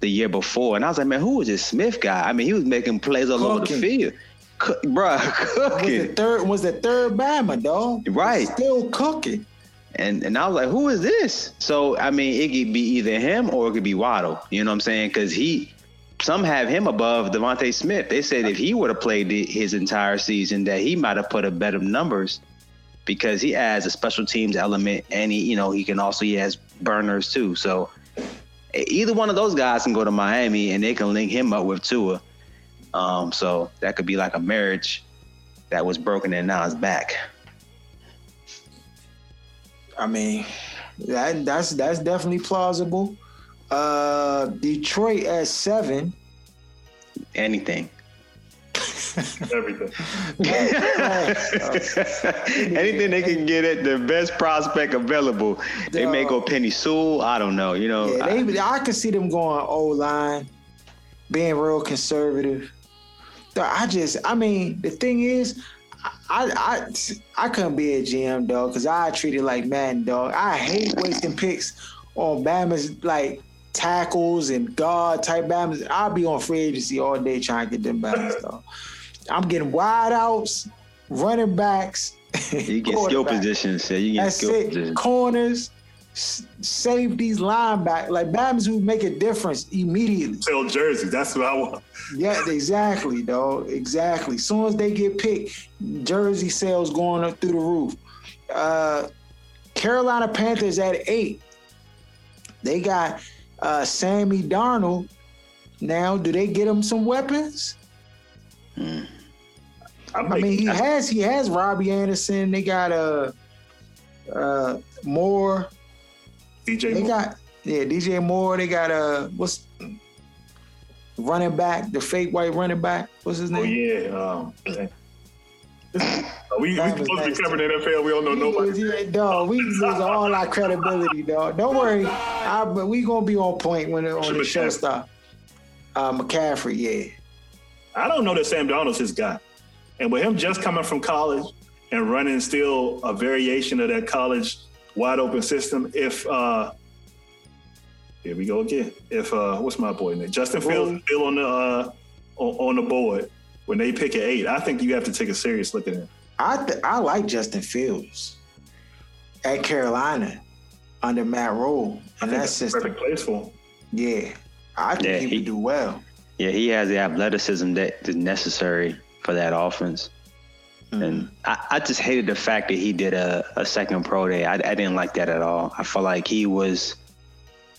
the year before, and I was like, man, who was this Smith guy? I mean, he was making plays all Cooking. over the field. Cook, bruh, cooking. Was the third was the third Bama, dog. Right. Still cooking. And and I was like, who is this? So I mean, it could be either him or it could be Waddle. You know what I'm saying? Because he, some have him above DeVonta Smith. They said if he would have played his entire season, that he might have put up better numbers because he adds a special teams element, and he, you know, he can also he has burners too. So either one of those guys can go to Miami, and they can link him up with Tua. Um, so that could be like a marriage that was broken and now it's back. I mean, that that's that's definitely plausible. Uh, Detroit at seven. Anything. Everything. Anything they can get at the best prospect available. They may go Penei Sewell. I don't know. You know. Yeah, they, I, I can see them going O line, being real conservative. I just, I mean, the thing is, I I I couldn't be a GM dog because I treat it like man dog. I hate wasting picks on Bama's like tackles and guard type Bama's. I'll be on free agency all day trying to get them Bama's dog. I'm getting wide outs, running backs. You get skill positions. So you get That's skill it. positions. Corners, safeties, linebackers, like Bams who make a difference immediately. Sell jerseys. That's what I want. Yeah, exactly, dog. Exactly. As soon as they get picked, jersey sales going up through the roof. Uh, Carolina Panthers at eight. They got uh, Sammy Darnold. Now, do they get him some weapons? Hmm. I mean, he has he has Robbie Anderson. They got a uh, uh, Moore. DJ. They Moore. got yeah, DJ Moore. They got a uh, what's running back, the fake white running back. What's his oh, name? Oh yeah. Um, we we supposed to be covering the NFL. We don't know nobody. Yeah, dog, we lose all our credibility, dog. Don't worry, I, but we gonna be on point when on the show stop. Uh, McCaffrey, yeah. I don't know that Sam Darnold's his guy, and with him just coming from college and running still a variation of that college wide open system. If uh here we go again. If uh what's my boy name? Justin Fields still on the uh on, on, the board when they pick at eight, I think you have to take a serious look at him. I th- I like Justin Fields at Carolina under Matt Rhule, and that's just perfect place for him. Yeah, I think yeah, he, he would do well. Yeah, he has the athleticism that is necessary for that offense. Mm-hmm. And I, I, just hated the fact that he did a, a second pro day. I, I didn't like that at all. I felt like he was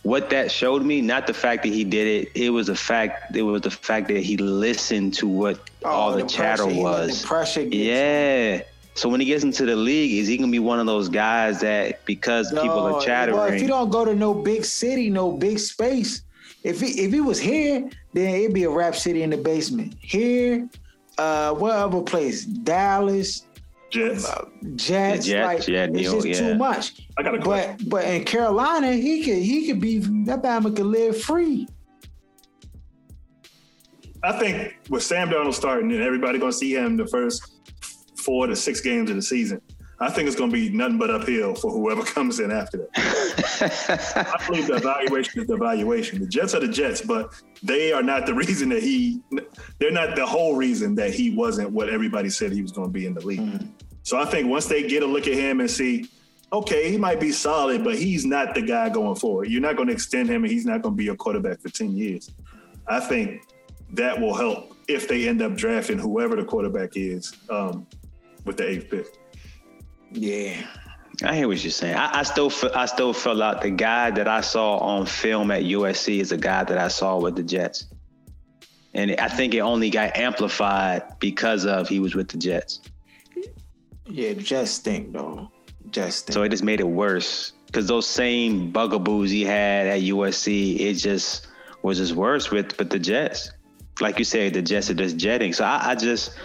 what that showed me, not the fact that he did it, it was the fact it was the fact that he listened to what oh, all the, the chatter pressure, was. The pressure yeah. So when he gets into the league, is he gonna be one of those guys that because no, people are chattering? Well, if you don't go to no big city, no big space, if he if he was here, then it'd be a rap city in the basement. Here, uh, what other place? Dallas, Jets. uh, Jets. Jets, like yeah, it's Neil, just yeah. too much. I got a question. But but in Carolina, he could he could be that Bama could live free. I think with Sam Darnold starting and everybody going to see him the first four to six games of the season, I think it's going to be nothing but uphill for whoever comes in after that. I believe the evaluation is the evaluation. The Jets are the Jets, but they are not the reason that he, they're not the whole reason that he wasn't what everybody said he was going to be in the league. So I think once they get a look at him and see, okay, he might be solid, but he's not the guy going forward. You're not going to extend him and he's not going to be a quarterback for 10 years. I think that will help if they end up drafting whoever the quarterback is um, with the eighth pick. Yeah. I hear what you're saying. I, I still feel, I still feel like the guy that I saw on film at USC is a guy that I saw with the Jets, and I think it only got amplified because of he was with the Jets. Yeah, just stink though. Just stink. So it just made it worse because those same bugaboos he had at USC, it just was just worse with with the Jets. Like you said, the Jets are just jetting. So I, I just,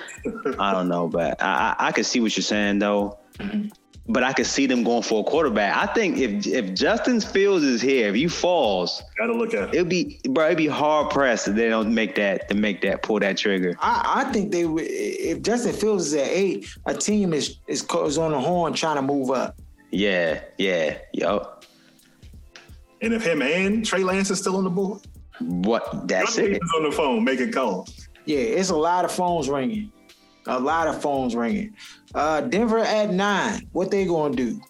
I don't know, but I, I I can see what you're saying though. Mm-hmm. But I could see them going for a quarterback. I think if if Justin Fields is here, if he falls, Got to look at it. it'll be bro, it'd be hard pressed if they don't make that to make that pull that trigger. I, I think they would if Justin Fields is at eight, a team is is, is on the horn trying to move up. Yeah, yeah, yup. And if him and Trey Lance is still on the board, What? That's Your it. on the phone making calls. Yeah, it's a lot of phones ringing. A lot of phones ringing. Uh, Denver at nine. What they gonna do?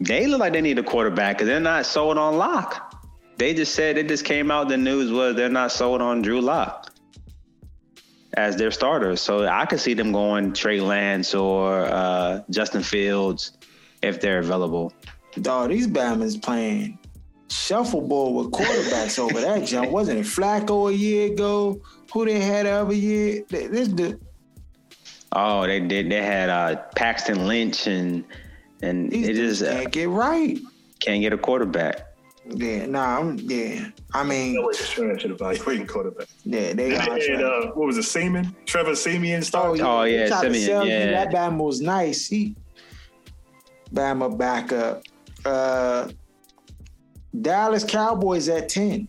They look like they need a quarterback because they're not sold on Lock. They just said it just came out. The news was they're not sold on Drew Lock as their starter. So I could see them going Trey Lance or uh, Justin Fields if they're available. Dog, these Bama's playing shuffleboard with quarterbacks over that jump. Wasn't it Flacco a year ago? Who they had the other year? This the Oh, they did. They had uh, Paxton Lynch and and these it just uh, can't get right. can't get a quarterback. Yeah, nah, I'm, yeah. I mean, No way trash at evaluating quarterback. yeah, they got And uh, what was it, Siemian? Trevor Siemian Oh started. Oh, yeah, he tried to Simeon, you. yeah. That Bama was nice. He Bama back up. Uh, Dallas Cowboys at ten.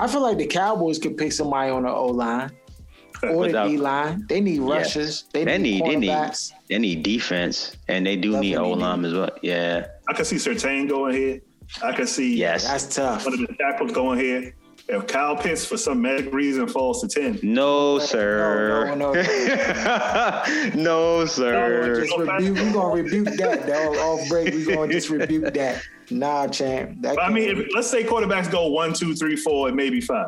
I feel like the Cowboys could pick somebody on the O line or the D line. They need rushers. They, They need, need they need they need defense and they do need Definitely O line as well. Yeah. I can see Surtain going here. I can see Yes. That's tough. one of the tackles going here. If Kyle Pitts, for some magic reason, falls to 10, No, sir. no, no. no, sir. Just rebuke. We gonna rebuke that, dog. Off break, we're gonna just rebuke that. Nah, champ. That I mean, if, let's say quarterbacks go one, two, three, four, and maybe 5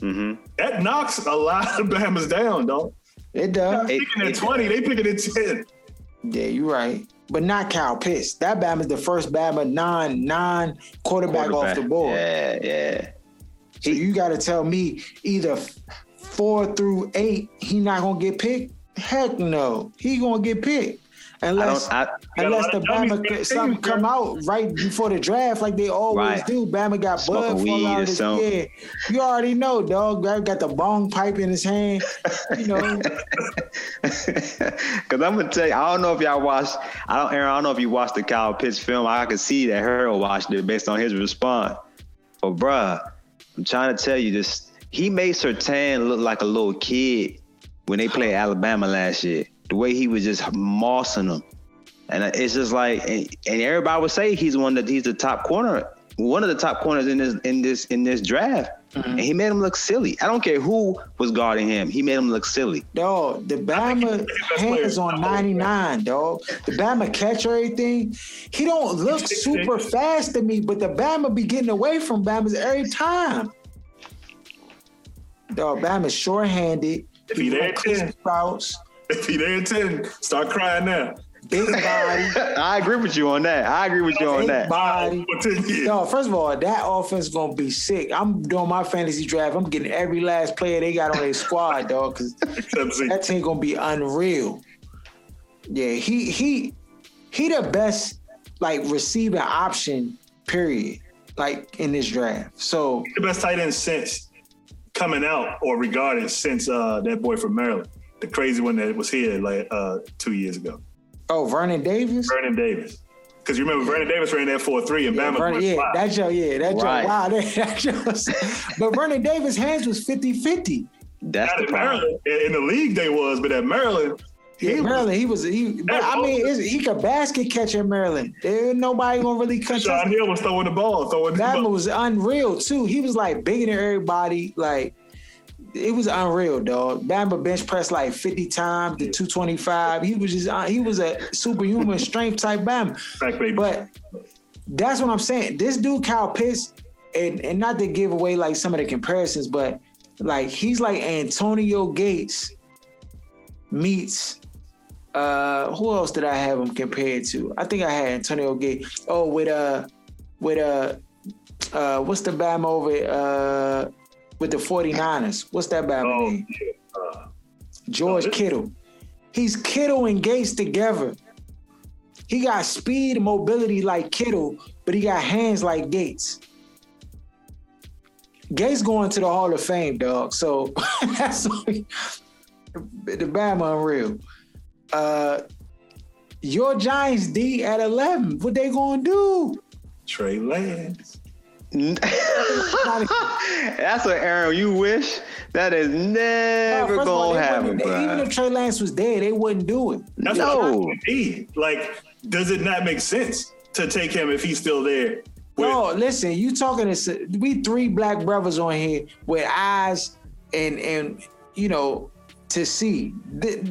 hmm That knocks a lot of Bama's down, dog. it does. It- Picking at it- 20, they picking at 10. Yeah, you're right. But not Kyle Pitts. That Bama is the first Bama non non quarterback, off the board. Yeah, yeah. So you got to tell me either four through eight, he not gonna get picked. Heck no, he gonna get picked unless don't. I, unless the Bama getting something come out right before the draft like they always Right. do. Bama got Smoke a bud weed out or of his something. yeah. You already know, dog. Guy got the bong pipe in his hand. You know, Cause I'm gonna tell you, I don't know if y'all watched. I don't, Aaron. I don't know if you watched the Kyle Pitts film. I could see that Harold watched it based on his response. But bruh, I'm trying to tell you this. He made Surtain look like a little kid when they played Alabama last year. The way he was just mossing them, and it's just like, and, and everybody would say he's one that he's the top corner, one of the top corners in this in this in this draft. Mm-hmm. And he made him look silly. I don't care who was guarding him. He made him look silly. dog. The Bama he's the best player hands on 99, dog. The Bama catch or anything. He don't look super fast to me, but the Bama be getting away from Bama's every time. Dog, Bama's short-handed. If he there run at 10. sprouts, If he there at 10, start crying now. Big body, I agree with you on that. I agree with you on big that. body. For 10 years. No, first of all, that offense gonna be sick. I'm doing my fantasy draft. I'm getting every last player they got on their squad, dog, because that team gonna be unreal. Yeah, he he he the best like receiving option Period. Like in this draft. So the best tight end since coming out or regarded since uh, that boy from Maryland, the crazy one that was here like uh, two years ago. Oh, Vernon Davis. Vernon Davis. Because you remember Vernon Davis ran that four three and yeah, Bama. Vernon, yeah, five. that joke, yeah, that Right. joke. Wow, that, that joke but Vernon Davis' hands was 50-50. That's Not the at problem. Maryland. In in the league they was, but at Maryland, Yeah, he was- Maryland, he was he. But I mean, it's, he could basket catch in Maryland. There nobody gonna really contest. Shaun Hill was throwing the ball, throwing the Bama ball. was unreal too. He was like bigger than everybody. Like it was unreal, dog. Bamba bench pressed like 50 times to 225. He was just uh, he was a superhuman strength type Bamba. Baby. But that's what I'm saying. This dude, Kyle Pitts, and, and not to give away like some of the comparisons, but like he's like Antonio Gates meets uh who else did I have him compared to? I think I had Antonio Gates. Oh, with uh with uh uh what's the Bama over uh with the 49ers? What's that Bama Oh, name? Uh, George this- Kittle. He's Kittle and Gates together. He got speed and mobility like Kittle, but he got hands like Gates. Gates going to the Hall of Fame, dog. So that's the Bama unreal. Uh, your Giants D at 11. What they gonna do? Trey Lance. That's what Aaron. You wish that is never first of all, gonna they happen, wouldn't- bro. Even if Trey Lance was dead, they wouldn't do it. That's No. what I'm saying. Like, does it not make sense to take him if he's still there? With- No, listen, you talking to we three black brothers on here with eyes and and you know to see Th-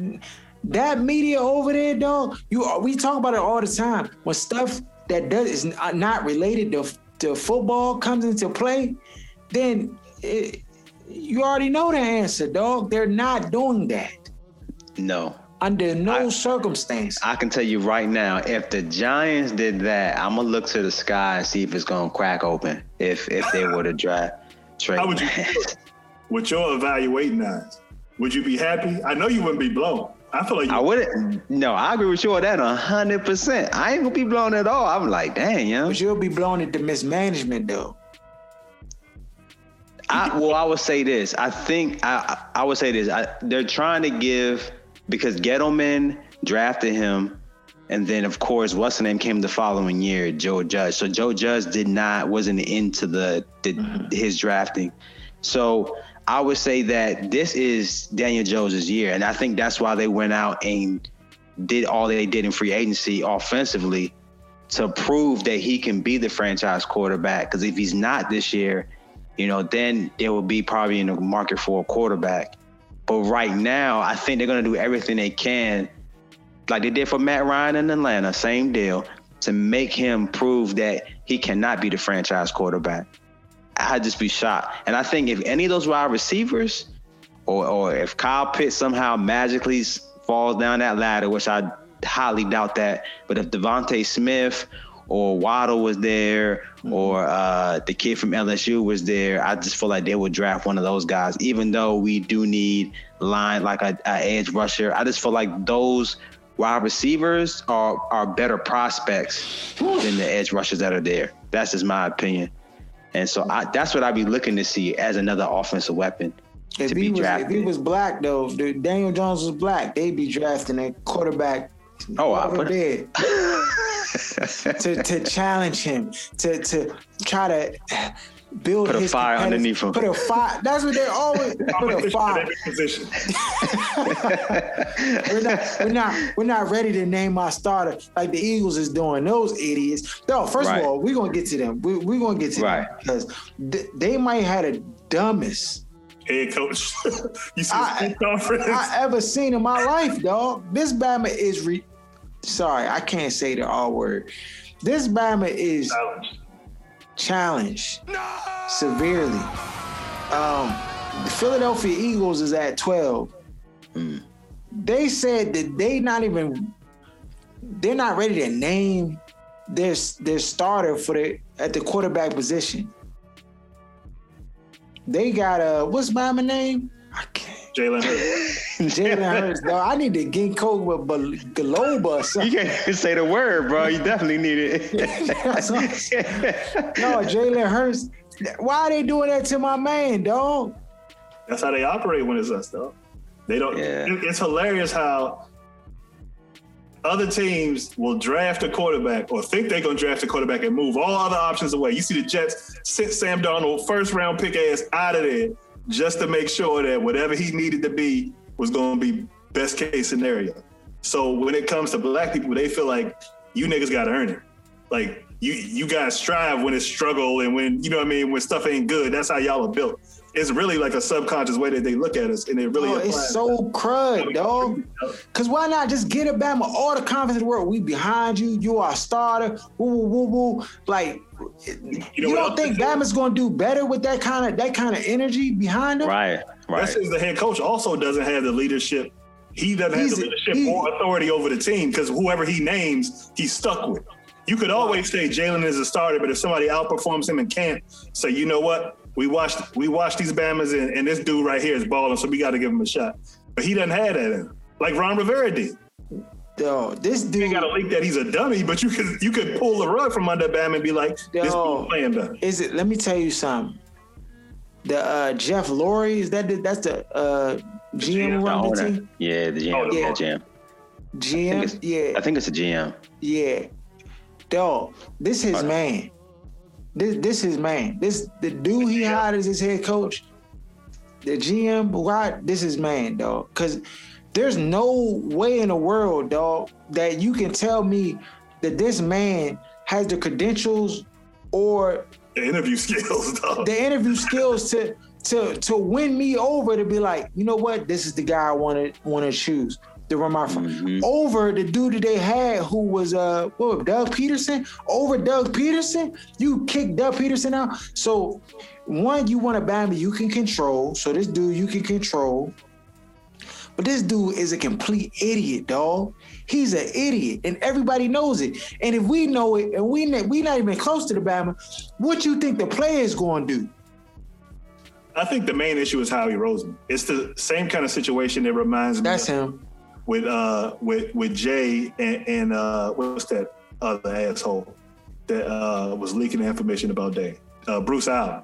that media over there, dog. You we talk about it all the time. When stuff that does is not- not related to to football comes into play, then it, you already know the answer, dog. They're not doing that no, under no circumstance. I can tell you right now, if the Giants did that, I'm gonna look to the sky and see if it's gonna crack open. If if they were to draft Trey How would you with your evaluating eyes? Would you be happy? I know you wouldn't be blown. I feel like I wouldn't. No, I agree with you on that hundred percent. I ain't gonna be blown at all. I'm like, dang, yo. but you'll be blown at the mismanagement, though. I, well, I would say this. I think I I would say this. I, they're trying to give because Gettleman drafted him, and then of course what's the name came the following year, Joe Judge. So Joe Judge did not wasn't into the, the mm-hmm. his drafting. So I would say that this is Daniel Jones' year, and I think that's why they went out and did all they did in free agency offensively to prove that he can be the franchise quarterback. Because if he's not this year, you know, then there will be probably in the market for a quarterback. But right now, I think they're going to do everything they can, like they did for Matt Ryan in Atlanta, same deal, to make him prove that he cannot be the franchise quarterback. I'd just be shocked. And I think if any of those wide receivers, or, or if Kyle Pitts somehow magically falls down that ladder, which I highly doubt that, but if DeVonta Smith or Waddle was there, or uh, the kid from LSU was there, I just feel like they would draft one of those guys. Even though we do need line like a, a edge rusher, I just feel like those wide receivers are are better prospects than the edge rushers that are there. That's just my opinion. And so I, that's what I'd be looking to see as another offensive weapon If to he be was if he was black though, if Daniel Jones was black, they'd be drafting a quarterback. Oh, I put- there to to challenge him to to try to build Put a his fire underneath him. Put a fire. That's what they always put a competition fire. position. We're not we're not we're not ready to name our starter like the Eagles is doing. Those idiots. No, first Right. of all, we're gonna get to them. We, we're gonna get to Right. them because th- they might have the dumbest Head coach. you see I- conference? I ever seen in my life, dog. This Bama is re. Sorry, I can't say the R word. This Bama is Challenge. Challenged severely. Um, the Philadelphia Eagles is at 12. They said that they not even they're not ready to name their their starter for the at the quarterback position. They got a what's my name? I can't. Jalen Hurts. Jalen Hurts, dog. I need to ginkgo with Galoba or something. You can't say the word, bro. You definitely need it. no, Jalen Hurts. Why are they doing that to my man, dog? That's how they operate when it's us, though. They don't. Yeah. it's hilarious how other teams will draft a quarterback or think they're going to draft a quarterback and move all other options away. You see the Jets sit Sam Donald, first round pick ass out of there just to make sure that whatever he needed to be was going to be best case scenario. So when it comes to black people, they feel like you niggas got to earn it. Like you you guys strive when it's struggle and when you know what I mean when stuff ain't good. That's how y'all are built. It's really like a subconscious way that they look at us, and it really. Oh, it's so crud, dog. Cause why not just get a Bama all the confidence in the world? We behind you. You are a starter. Woo woo woo woo. Like you, know what don't think they? Bama's gonna do better with that kind of that kind of energy behind him? right, right. That's because the head coach also doesn't have the leadership. He doesn't He's- have the leadership he- or authority over the team because whoever he names, he's stuck with. You could always say Jalen is a starter, but if somebody outperforms him in camp, say, you know what? We watched we watched these Bamas and, and this dude right here is balling, so we got to give him a shot. But he doesn't have that in him, like Ron Rivera did. Yo, this dude. ain't got to leak that he's a dummy, but you could you could pull the rug from under Bama and be like, this Yo. playing better. Is it? Let me tell you something. The uh, Jeff Lurie is that the, that's the uh, GM The running the owner. team? Yeah, the GM. Oh, the yeah, owner. GM. I GM, yeah. I think it's a GM. Yeah. Dog, this his Hold man. This this his man. This the dude he hired as his head coach. The GM, why this is man, dog. Cause there's no way in the world, dog, that you can tell me that this man has the credentials or The interview skills, dog. the interview skills to to to win me over to be like, you know what, this is the guy I want to want to choose to run my firm Mhm. over the dude that they had who was uh what Doug Pederson over Doug Pederson. You kick Doug Pederson out. So one, you want a Bama you can control. So this dude you can control. But this dude is a complete idiot, dog. He's an idiot, and everybody knows it. And if we know it, and we we not even close to the Bama, what you think the players going to do? I think the main issue is Howie Roseman. It's the same kind of situation that reminds me That's him. With uh with with Jay and, and uh what's that other asshole that uh was leaking information about Day? Uh Bruce Allen.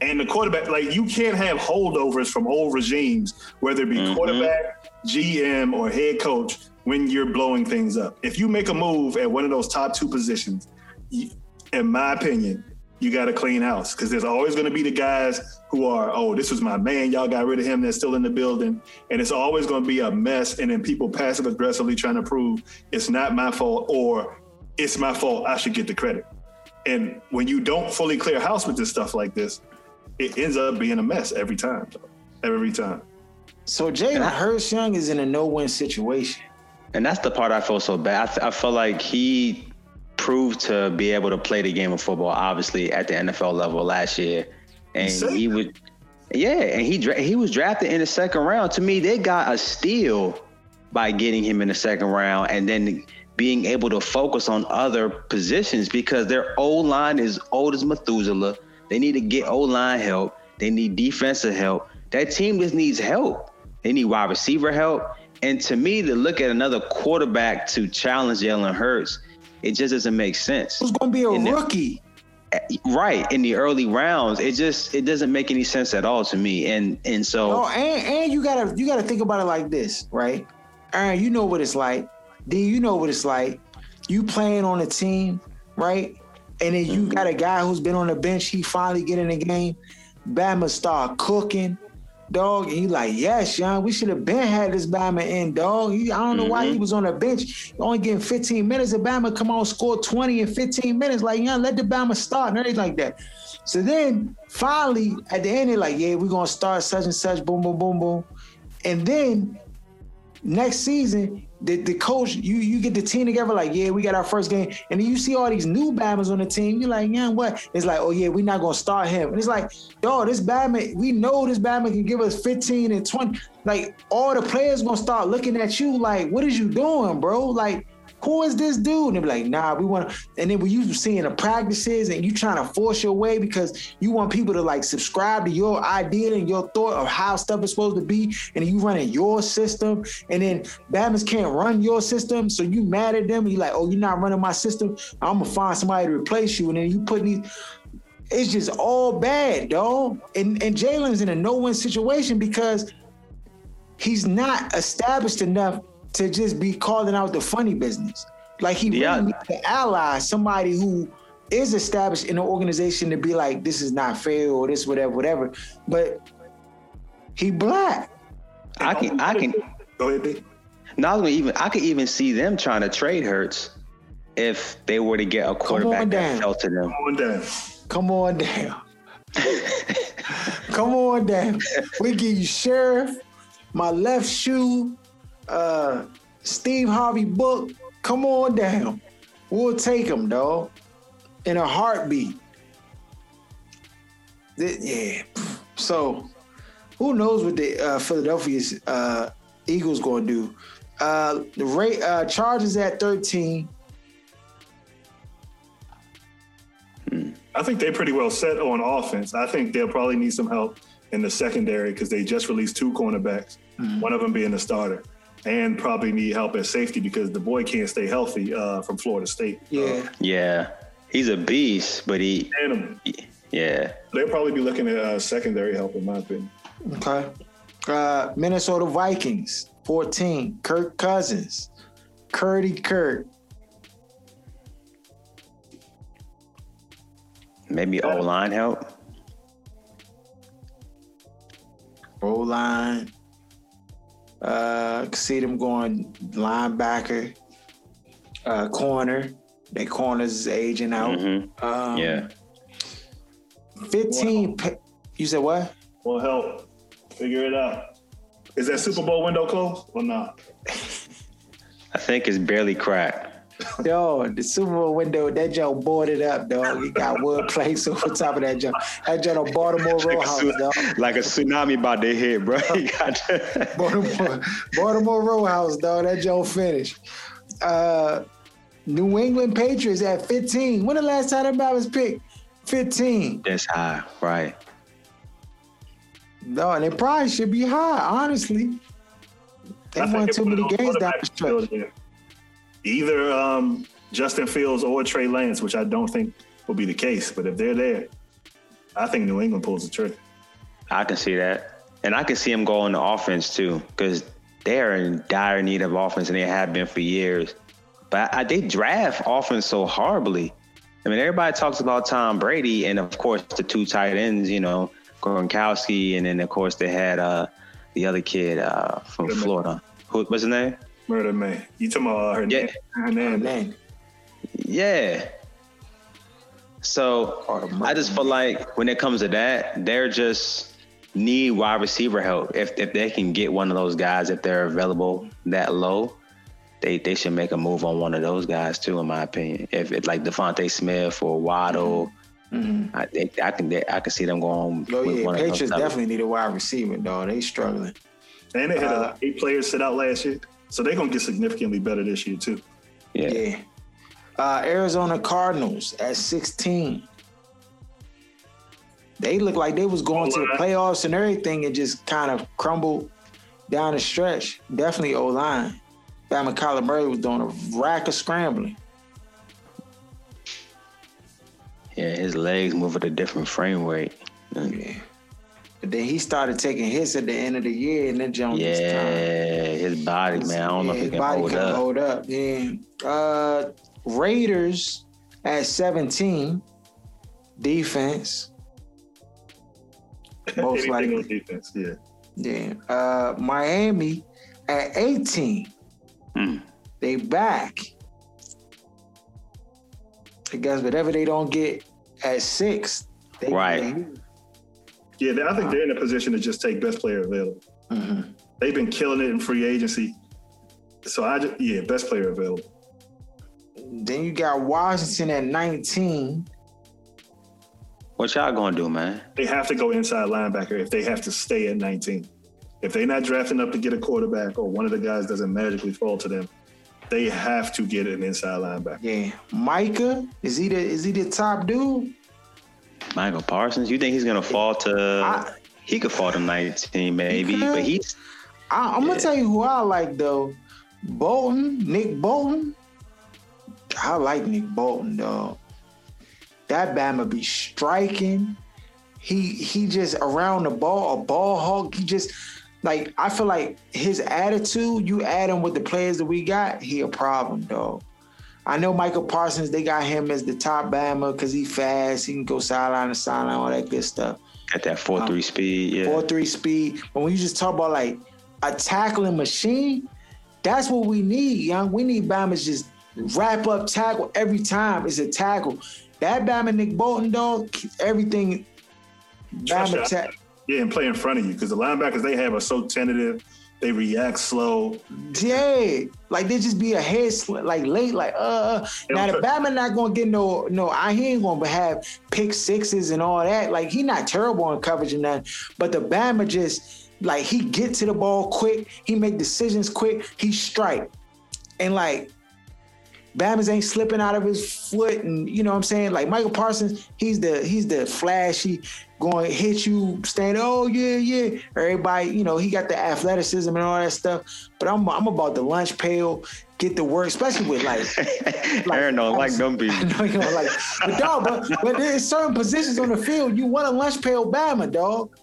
And the quarterback, like you can't have holdovers from old regimes, whether it be Mhm. quarterback, GM, or head coach, when you're blowing things up. If you make a move at one of those top two positions, in my opinion, you got to clean house because there's always going to be the guys who are, oh, this was my man. Y'all got rid of him. That's still in the building. And it's always going to be a mess. And then people passive aggressively trying to prove it's not my fault or it's my fault. I should get the credit. And when you don't fully clear house with this stuff like this, it ends up being a mess every time. Every time. So Jalen And I- Hurts Young is in a no-win situation. And that's the part I feel so bad. I, th- I feel like he proved to be able to play the game of football, obviously at the NFL level last year, and he would, yeah, and he dra- he was drafted in the second round. To me, they got a steal by getting him in the second round, and then being able to focus on other positions because their O line is old as Methuselah. They need to get O line help. They need defensive help. That team just needs help. They need wide receiver help. And to me, to look at another quarterback to challenge Jalen Hurts, it just doesn't make sense. Who's going to be a the- rookie? Right in the early rounds, it just it doesn't make any sense at all to me. And and so Oh, and and you gotta you gotta think about it like this, right? Aaron, you know what it's like. D, you know what it's like. You playing on a team, right? And then you got a guy who's been on the bench. He finally get in the game. Bama start cooking, dog. And you like, yes, young. We should have been had this Bama in, dog. He, I don't know why he mm-hmm. was on the bench. Only getting 15 minutes. And Bama come on, score 20 in 15 minutes. Like, yeah, let the Bama start and everything like that. So then finally at the end, they're like, yeah, we're gonna start such and such, boom, boom, boom, boom. And then next season, the, the coach, you you get the team together, like, yeah, we got our first game. And then you see all these new Bamas on the team. You're like, yeah, what? It's like, oh yeah, we're not gonna start him. And it's like, yo, this Bama, we know this Bama can give us 15 and 20. Like all the players gonna start looking at you like, what is you doing, bro? Like, who is this dude? And they be like, nah, we want. And then when you seeing the practices and you trying to force your way because you want people to like subscribe to your idea and your thought of how stuff is supposed to be, and you running your system, and then Bama's can't run your system, so you mad at them. And you like, oh, you're not running my system. I'm gonna find somebody to replace you, and then you put these. It's just all bad, dog. And and Jalen's in a no-win situation because he's not established enough to just be calling out the funny business. Like he Yeah. really needs to ally somebody who is established in the organization to be like, this is not fair or this whatever, whatever. But he black. I can I can Go ahead, B. not only even I could even see them trying to trade Hurts if they were to get a quarterback on that down. fell to them. Going down. Come on down. Come on down. We give you Sheriff, my left shoe, uh, Steve Harvey book. Come on down. We'll take him, dog. In a heartbeat. Th- Yeah. So, who knows what the uh, Philadelphia uh, Eagles going to do? Uh, the rate uh, Chargers at 13. I think they're pretty well set on offense. I think they'll probably need some help in the secondary because they just released two cornerbacks, one of them being the starter, and probably need help at safety because the boy can't stay healthy uh, from Florida State. Yeah. Yeah. He's a beast, but he And yeah. they'll probably be looking at uh, secondary help, in my opinion. Okay. Uh, Minnesota Vikings, 14. Kirk Cousins. Curdy Kirk. Maybe O line help. O line. Uh, could see them going linebacker, uh, corner. Their corners is aging out. Mhm. Um, Yeah. 15. pa- You said what? Well, help figure it out. Is that Super Bowl window closed or not? I think it's barely cracked. Yo, the Super Bowl window, that joint boarded up, dog. He got wood planks over top of that joint. That joint on Baltimore Row House, dog. like a tsunami about to hit, bro. He got Baltimore, Baltimore Row House, dog. That joint finished. Uh, New England Patriots at 15. When the last time that was picked? 15. That's high, right? No, and it probably should be high, honestly. They won too many games down the stretch. Either um, Justin Fields or Trey Lance, which I don't think will be the case. But if they're there, I think New England pulls the trigger. I can see that, and I can see him going to offense too, because they are in dire need of offense, and they have been for years. But I, they draft offense so horribly. I mean, everybody talks about Tom Brady, and of course the two tight ends, you know, Gronkowski, and then of course they had uh, the other kid uh, from Florida. Who, was his name? Murder man. You talking about her Yeah. name? Her name. Man, Yeah. So I just feel like when it comes to that, they're just need wide receiver help. If if they can get one of those guys, if they're available that low, they they should make a move on one of those guys too, in my opinion. If it's like DeVonta Smith or Waddle, I they, I can they, I can see them going. oh with yeah, one of those Patriots definitely need a wide receiver, dog. They struggling. And they had Uh, uh, eight players sit out last year. So they're going to get significantly better this year, too. Yeah. Yeah. Uh, Arizona Cardinals at 16. They look like they was going to the playoffs and everything and just kind of crumbled down the stretch. Definitely O line. Bama Kyler Murray was doing a rack of scrambling. Yeah, his legs move at a different frame rate. Yeah. But then he started taking hits at the end of the year and then Jones this time. Yeah, his body, man. I don't know if he his can body hold couldn't up. hold up. Yeah. Uh, Raiders at 17. Defense. Most likely. on defense, yeah. Yeah. Uh, Miami at 18. Hmm. They back. I guess whatever they don't get at six, they Right. Yeah, they- I think they're in a position to just take best player available. Mhm. They've been killing it in free agency. So I just, yeah, best player available. Then you got Washington at 19. What y'all gonna do, man? They have to go inside linebacker if they have to stay at 19. If they're not drafting up to get a quarterback or one of the guys doesn't magically fall to them, They have to get an inside linebacker. Yeah, Micah is he the is he the top dude? Micah Parsons. You think he's gonna fall to? I- he could fall to 19 maybe, He but he's I, I'm gonna tell you who I like though. Bolton, Nick Bolton. I like Nick Bolton, dog. That Bama be striking. He he just around the ball, a ball hawk. He just like I feel like his attitude. You add him with the players that we got, he a problem, dog. I know Micah Parsons. They got him as the top Bama because he fast. He can go sideline to sideline, all that good stuff At that four three um, speed. Yeah, four three speed. But when you just talk about like a tackling machine, that's what we need, young. We need Bama's just wrap up tackle every time. It's a tackle. That Bama Nick Bolton dog, everything. Trust Bama you. tack. Yeah, and play in front of you because the linebackers they have are so tentative. They react slow. Yeah, like they just be a head sl- like late, like uh. uh. Now the Bama not gonna get no no. I he ain't gonna have pick sixes and all that. Like he not terrible in coverage and that. But the Bama just like he get to the ball quick. He make decisions quick. He strike, and like Bama's ain't slipping out of his foot, and you know what I'm saying. Like Micah Parsons, he's the he's the flashy, going to hit you, stand. Oh yeah, yeah. Everybody, you know, he got the athleticism and all that stuff. But I'm I'm about the lunch pail, get the work, especially with like. Aaron don't like them I people. know you don't like, but dog, but, but there's certain positions on the field you want a lunch pail Bama, dog.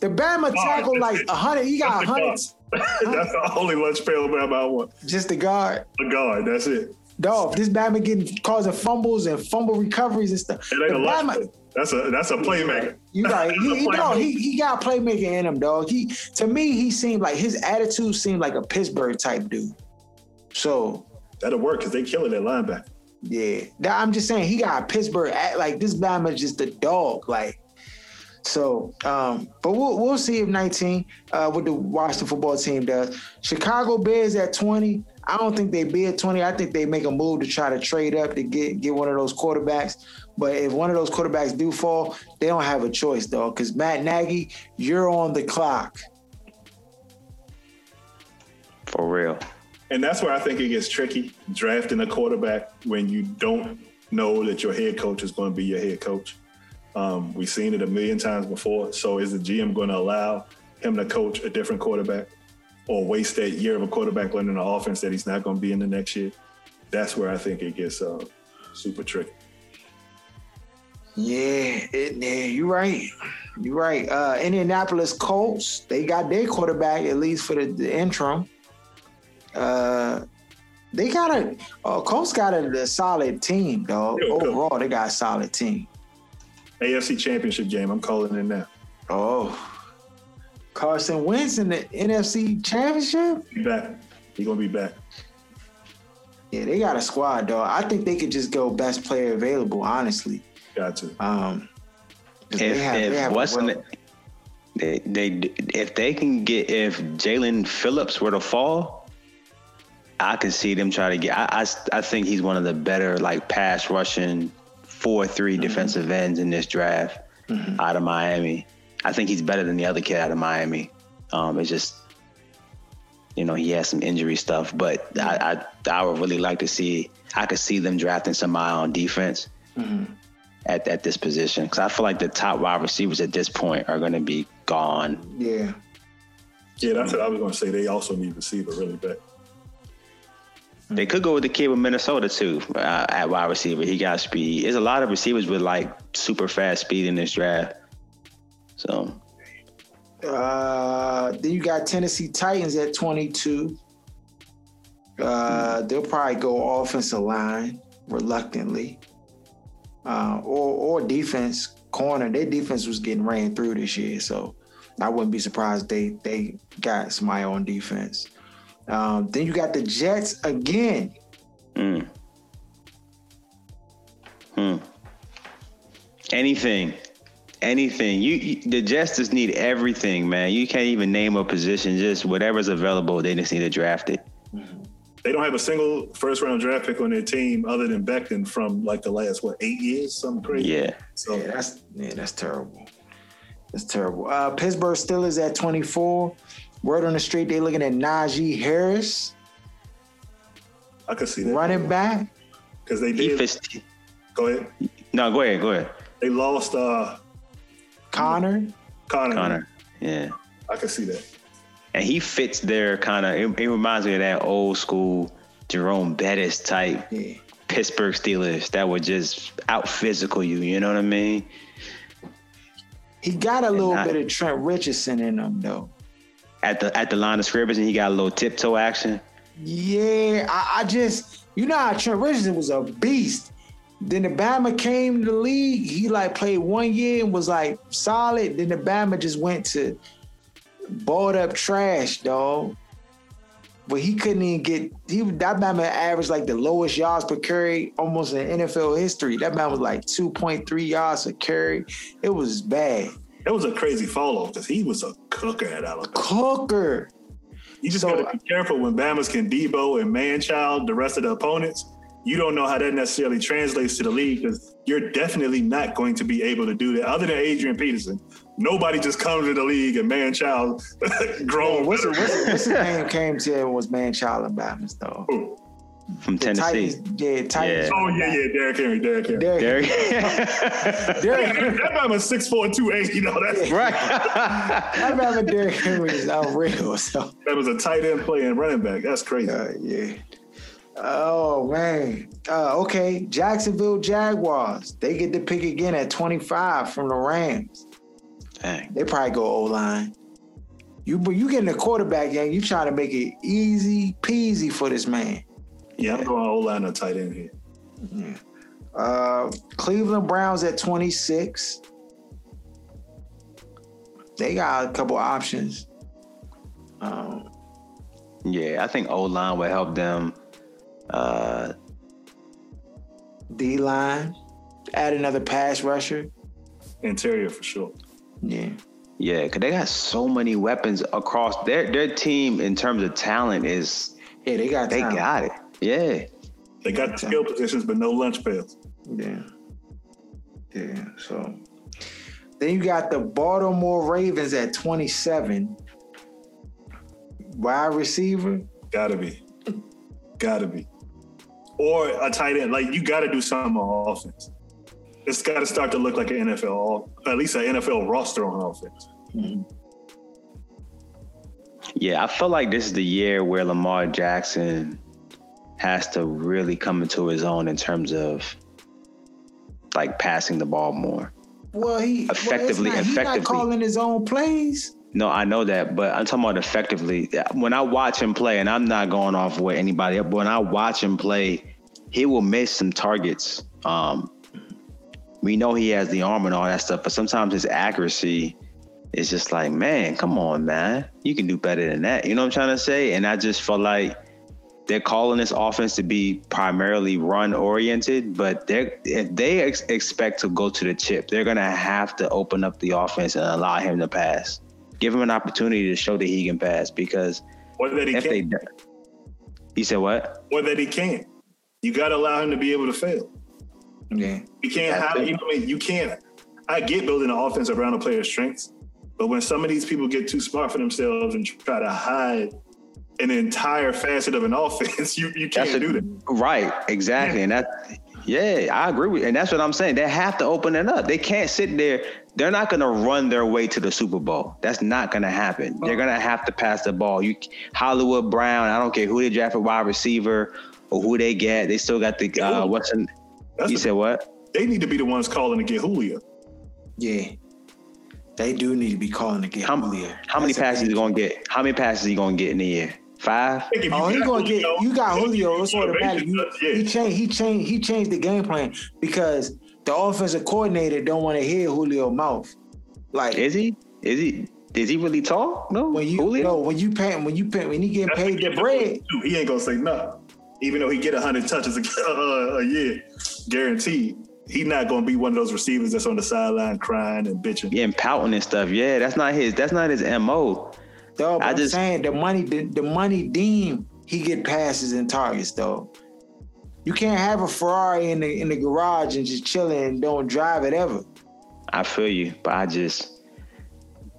The Bama tackle like a hundred. He got a hundred. That's the only lunch pail Bama I want. Just the guard. The guard. That's it. Dog, this Bama getting causing fumbles and fumble recoveries and stuff. It ain't The a lunch Bama- pail. That's a that's a playmaker. You right. That's He, he, playmaker. he, he got playmaking in him, dog. He to me, he seemed like his attitude seemed like a Pittsburgh type dude. So That'll work because they killing that linebacker. yeah, I'm just saying he got a Pittsburgh act like this Bama just a dog, like. So, um, but we'll we'll see if 19 uh, what the Washington football team does. Chicago Bears at 20. I don't think they be at 20. I think they make a move to try to trade up to get get one of those quarterbacks. But if one of those quarterbacks do fall, they don't have a choice though, because Matt Nagy, you're on the clock. For real. And that's where I think it gets tricky drafting a quarterback when you don't know that your head coach is going to be your head coach. Um, we've seen it a million times before. So is the GM going to allow him to coach a different quarterback or waste that year of a quarterback learning the offense that he's not going to be in the next year? That's where I think it gets uh, super tricky. Yeah, it, yeah, you're right. You're right. Uh, Indianapolis Colts, they got their quarterback at least for the, the interim. Uh, they got a uh, Colts got a, a solid team, good. Overall, they got a solid team. AFC Championship game, I'm calling it now. Oh, Carson Wentz in the NFC Championship. Be back. He's going to be back. Yeah, they got a squad, dog. I think they could just go best player available. Honestly, Got to. um, 'cause If, they have- they if have a what's in well- it, they, they if they can get if Jaelan Phillips were to fall, I could see them try to get. I, I I think he's one of the better like pass rushing four three Mm-hmm. defensive ends in this draft out of Miami. I think he's better than the other kid out of Miami. Um, it's just you know he has some injury stuff, but I, I I would really like to see. I could see them drafting somebody on defense at, at this position because I feel like the top wide receivers at this point are going to be gone. yeah. Yeah, that's what I was going to say. They also need a receiver really bad. They could go with the kid with Minnesota too uh, at wide receiver. He got speed. There's a lot of receivers with like super fast speed in this draft. So Uh, then you got Tennessee Titans at 22. Uh, they'll probably go offensive line reluctantly, uh, or or defense corner. Their defense was getting ran through this year, so I wouldn't be surprised they they got somebody on defense. Um, then you got the Jets again. mm. Hmm. anything, anything. You, you the Jets just need everything, man. You can't even name a position. Just whatever's available, they just need to draft it. They don't have a single first round draft pick on their team other than Becton from like the last what eight years, something crazy. Yeah. So Yeah, that's yeah, that's terrible. That's terrible. Uh, Pittsburgh Steelers at 24. Word on the street, they looking at Najee Harris. I could see that. running back. because they He did. fits. Go ahead. No, go ahead, go ahead, They lost uh Conner. Conner. Conner. Yeah. I can see that. And he fits their kind of. It, it reminds me of that old school Jerome Bettis type Yeah. Pittsburgh Steelers that would just out physical you. You know what I mean? He got a little not- bit of Trent Richardson in him though. At the at the line of scrimmage, and he got a little tiptoe action. Yeah, I, I just you know how Trent Richardson was a beast. Then the Bama came to the league. He like played one year and was like solid. Then the Bama just went to balled up trash, dog. But he couldn't even get he that man averaged like the lowest yards per carry almost in NFL history. That man was like 2.3 yards per carry. It was bad. It was a crazy fall off because he was a cooker at Alabama. Cooker. You just So- gotta be careful when Bama's can Debo and Manchild the rest of the opponents. You don't know how that necessarily translates to the league because you're definitely not going to be able to do that. Other than Adrian Peterson, nobody just comes to the league and Manchild grown. Oh, what's, it, what's, what's his name came to it was man child and Bama's though. Who? From The Tennessee. Titans, yeah, Titans. Oh yeah, yeah, Derrick Henry, Derrick Henry. Derrick- Derrick. Derrick- that Bama's six four two eight. You know that's right. I remember Derrick Henry is unreal. So that was a tight end playing running back. That's crazy. uh, yeah. Oh man. Uh, okay, Jacksonville Jaguars. They get the pick again at 25 from the Rams. Dang. They probably go O line. You but you getting a quarterback, gang. You trying to make it easy peasy for this man. Yeah, I'm going O line or tight end here. Yeah. Uh, Cleveland Browns at 26. They got a couple options. Um, Yeah, I think O line would help them. Uh, D line, add another pass rusher. Interior for sure. Yeah. yeah, because they got so many weapons across their their team in terms of talent is Yeah, they got they talent. got it. Yeah. They got the skill positions, but no lunch pails. Yeah. Yeah. So then you got the Baltimore Ravens at 27. Wide receiver. Gotta be. Gotta be. Or a tight end. Like you gotta do something on offense. It's gotta start to look like an NFL, at least an NFL roster on offense. Yeah, I feel like this is the year where Lamar Jackson has to really come into his own in terms of like passing the ball more. Well, he Effectively- well, it's not, He's not effectively. calling his own plays. No, I know that, but I'm talking about effectively. When I watch him play, and I'm not going off with anybody but when I watch him play, he will miss some targets. Um, we know he has the arm and all that stuff, but sometimes his accuracy is just like, man, come on, man, you can do better than that. You know what I'm trying to say? And I just feel like they're calling this offense to be primarily run oriented, but they if they ex- expect to go to the chip, they're gonna have to open up the offense and allow him to pass. Give him an opportunity to show that he can pass because Or that he if can't. you said what? Or that he can't. You gotta allow him to be able to fail. Yeah. You can't That's have, you know what I mean? You can't. I get building an offense around a player's strengths, but when some of these people get too smart for themselves and try to hide an entire facet of an offense, you, you can't a- do that. Right, exactly. And that yeah, I agree with you. and that's what I'm saying. They have to open it up. They can't sit there. They're not gonna run their way to the Super Bowl. That's not gonna happen. They're oh. gonna have to pass the ball. You Hollywood Brown, I don't care who they draft for wide receiver or who they get. They still got the uh what's in you the- said what? they need to be the ones calling to get Julio. Yeah. They do need to be calling to get How, Julio. how many That's passes big- he gonna get? How many passes he gonna get in a year? Five? I think if you Oh, he got gonna get Julio, you got Julio. It's you automatic. You, yeah. He changed. He changed. He changed the game plan because the offensive coordinator don't want to hear Julio mouth. Like Is he? Is he is he really tall? No. when you Julio? no when you pay when you pay when he getting That's paid what the bread. He ain't gonna say nothing, even though he get hundred touches a, uh, a year, guaranteed. He not gonna be one of those receivers that's on the sideline crying and bitching. Yeah, and pouting and stuff. Yeah, that's not his. That's not his mo. Though I I'm just- saying the money the, the money deem he get passes and targets though. You can't have a Ferrari in the in the garage and just chilling and don't drive it ever. I feel you, but I just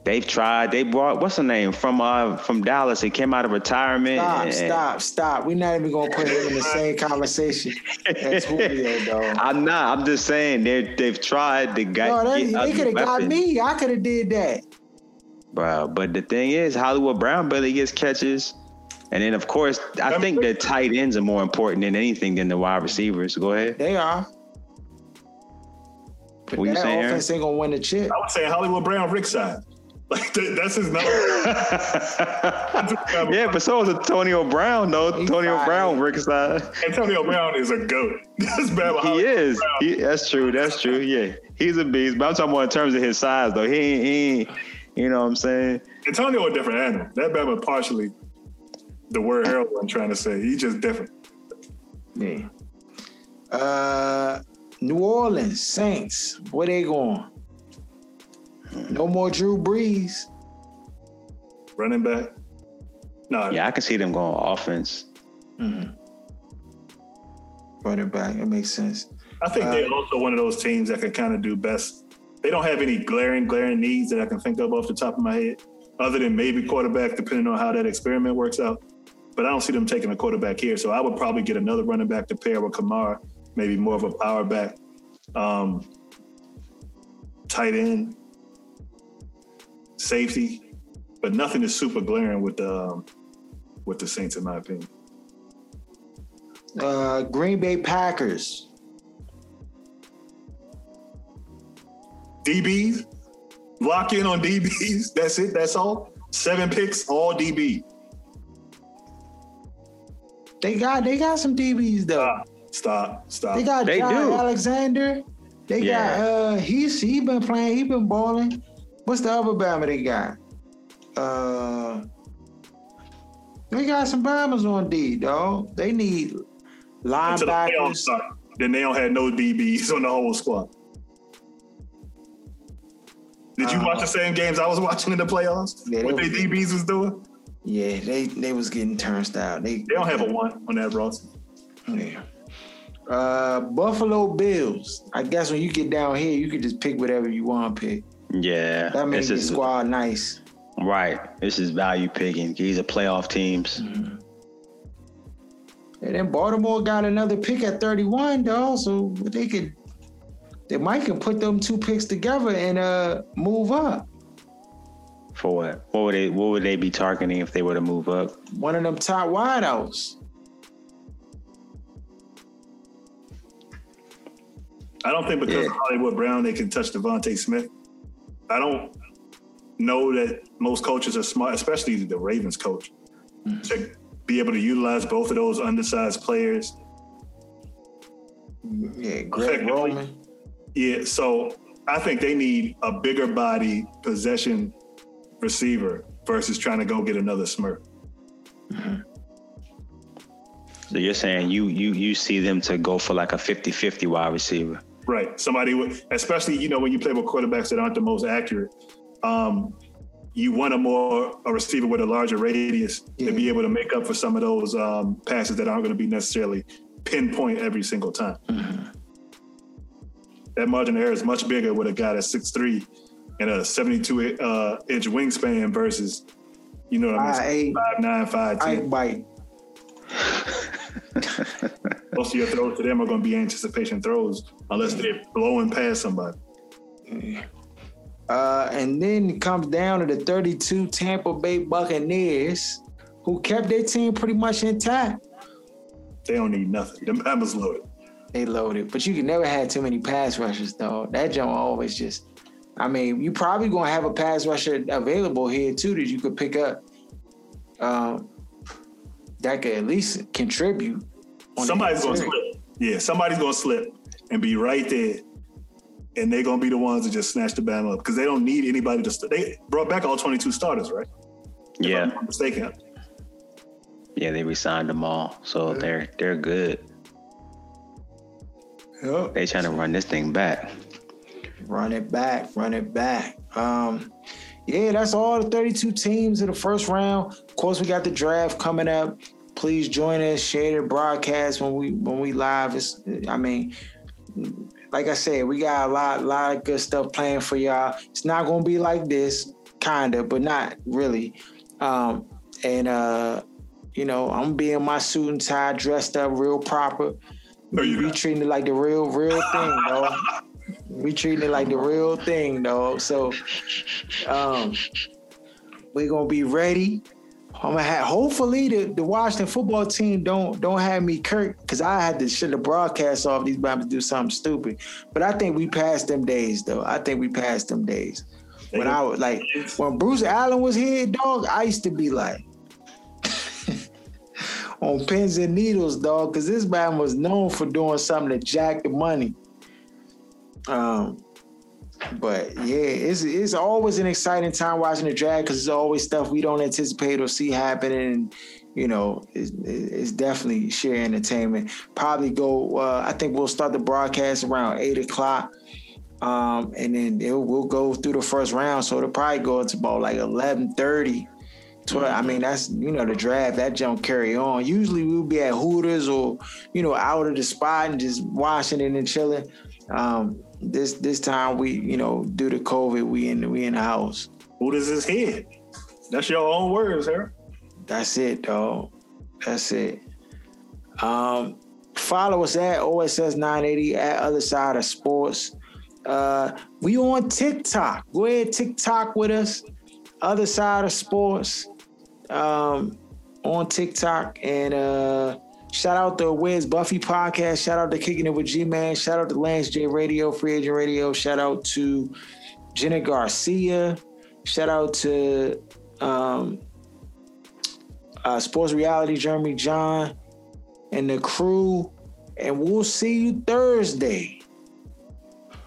They've tried. They brought what's the name from uh from Dallas. He came out of retirement. Stop, and- stop, stop. We're not even gonna put him in the same conversation as Julio, dog. I'm not. I'm just saying they they've tried to get. No, they, they could have got me. I could have did that. bro. But the thing is, Hollywood Brown barely gets catches, and then of course, I think the tight ends are more important than anything than the wide receivers. Go ahead. They are. But What you that saying, Aaron? offense ain't gonna win the chip. I would say Hollywood Brown, Rick side. Like that, that's his number. yeah, but so is Antonio Brown though. He Antonio fine. Brown, Rick's side. Antonio Brown is a goat. That's bad. He is. He, that's true. That's true. Yeah, he's a beast. But I'm talking about in terms of his size though. He ain't. He ain't you know what I'm saying? Antonio a different animal. That Bama partially the word Harold I'm trying to say. He's just different. Yeah. Uh, New Orleans Saints. Where they going? No more Drew Brees. Running back. No, Yeah, I can see them going offense. Running back. It makes sense. I think Uh, they're also one of those teams that can kind of do best. They don't have any glaring, glaring needs that I can think of off the top of my head, other than maybe quarterback, depending on how that experiment works out. But I don't see them taking a quarterback here. So I would probably get another running back to pair with Kamara, maybe more of a power back. Um, tight end, safety, but nothing is super glaring with the um, with the Saints, in my opinion. Uh, Green Bay Packers. DBs, lock in on DBs. That's it. That's all. Seven picks, all DB. They got they got some DBs though. Stop, stop, stop. They got They John do. Alexander. They Yeah. got uh he's he been playing, he been balling. What's the other Bama they got? Uh they got some Bamas on D, dog. They need Until the linebackers. Then they don't have no DBs on the whole squad. Did you Uh, watch the same games I was watching in the playoffs? Yeah, what they was- DBs was doing? Yeah, they they was getting turnstile. They They don't have a one on that roster. Yeah. Uh, Buffalo Bills. I guess when you get down here, you can just pick whatever you want to pick. Yeah, That makes this the squad nice. right. This is value picking. These are playoff teams. And then Baltimore got another pick at 31, though. So they could, they might can put them two picks together and uh move up. For what? What would they? What would they be targeting if they were to move up? One of them top wideouts. I don't think because Yeah. of Hollywood Brown they can touch DeVonta Smith. I don't know that most coaches are smart, especially the Ravens coach, mm. to be able to utilize both of those undersized players. Yeah, Greg Effectively. Roman. Yeah, so I think they need a bigger body possession receiver versus trying to go get another Smurf. Mm-hmm. So you're saying you you you see them to go for like a 50-50 wide receiver. Right. Somebody, with, especially you know when you play with quarterbacks that aren't the most accurate, um, you want a more a receiver with a larger radius Yeah. to be able to make up for some of those um, passes that aren't going to be necessarily pinpoint every single time. That margin of error is much bigger with a guy that's six three and a seventy two uh, inch wingspan versus, you know what I mean, Five eight. five nine five ten. Bite. Most of your throws to them are going to be anticipation throws unless they're blowing past somebody. Uh, and then it comes down to the 32 Tampa Bay Buccaneers, who kept their team pretty much intact. They don't need nothing. Them Bama's loaded. They loaded, but you can never have too many pass rushers, though. That jump always just. I mean, you probably gonna have a pass rusher available here too that you could pick up. Um, that could at least contribute. On Somebody's going to slip. Yeah, somebody's going to slip and be right there. And they're going to be the ones that just snatch the Bama up because they don't need anybody to. St- they brought back all 22 starters, right? If Yeah, I'm not mistaken. yeah, they resigned them all, so they're they're good. Yep. They trying to run this thing back. Run it back, run it back. Um, yeah, that's all the 32 teams in the first round. Of course, we got the draft coming up. Please join us, share the broadcast when we when we live. It's, I mean, like I said, we got a lot, lot of good stuff planned for y'all. It's not gonna be like this. kinda, but not really. Um, and uh, you know, I'm being my suit and tie, dressed up real proper. No, you we not. treating it like the real, real thing, though. We treating it like the real thing, though. So, um, we're gonna be ready. I'm gonna have, hopefully the, the Washington football team don't don't have me Kirk because I had to shut the broadcast off. These to do something stupid, but I think we passed them days though. I think we passed them days. When I was like when Bruce Allen was here, dog, I used to be like on pins and needles, dog, because this man was known for doing something to jack the money. Um, but yeah, it's it's always an exciting time watching the draft because it's always stuff we don't anticipate or see happening. And, you know, it's, it's definitely sheer entertainment. Probably go. Uh, I think we'll start the broadcast around eight o'clock, um, and then it, we'll go through the first round. So it'll probably go into about like eleven thirty. 12, I mean, that's you know the draft that jump carry on. Usually we'll be at Hooters or you know out of the spot and just watching it and chilling. Um, this this time we you know due to COVID we in we in the house. Who does this head? That's your own words, huh? That's it, dog. That's it. Um, follow us at OSS 980 at Other Side of Sports. Uh, we on TikTok. Go ahead, TikTok with us. Other Side of Sports um, on TikTok. And uh, shout out to Wiz Buffy podcast. Shout out to Kicking It with G Man. Shout out to Lance J Radio, Free Agent Radio. Shout out to Jenna Garcia. Shout out to um, uh, Sports Reality Jeremy John and the crew. And we'll see you Thursday.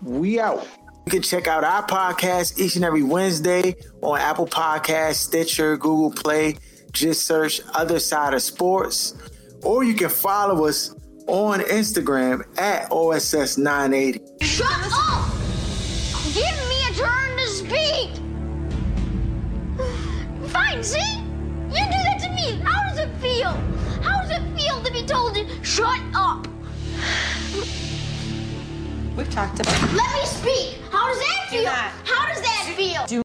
We out. You can check out our podcast each and every Wednesday on Apple Podcasts, Stitcher, Google Play. Just search Other Side of Sports. Or you can follow us on Instagram at OSS980. Shut up! Give me a turn to speak! Fine, see? You do that to me. How does it feel? How does it feel to be told to shut up? We've talked about Let me speak. How does that feel? not. How does that feel? Do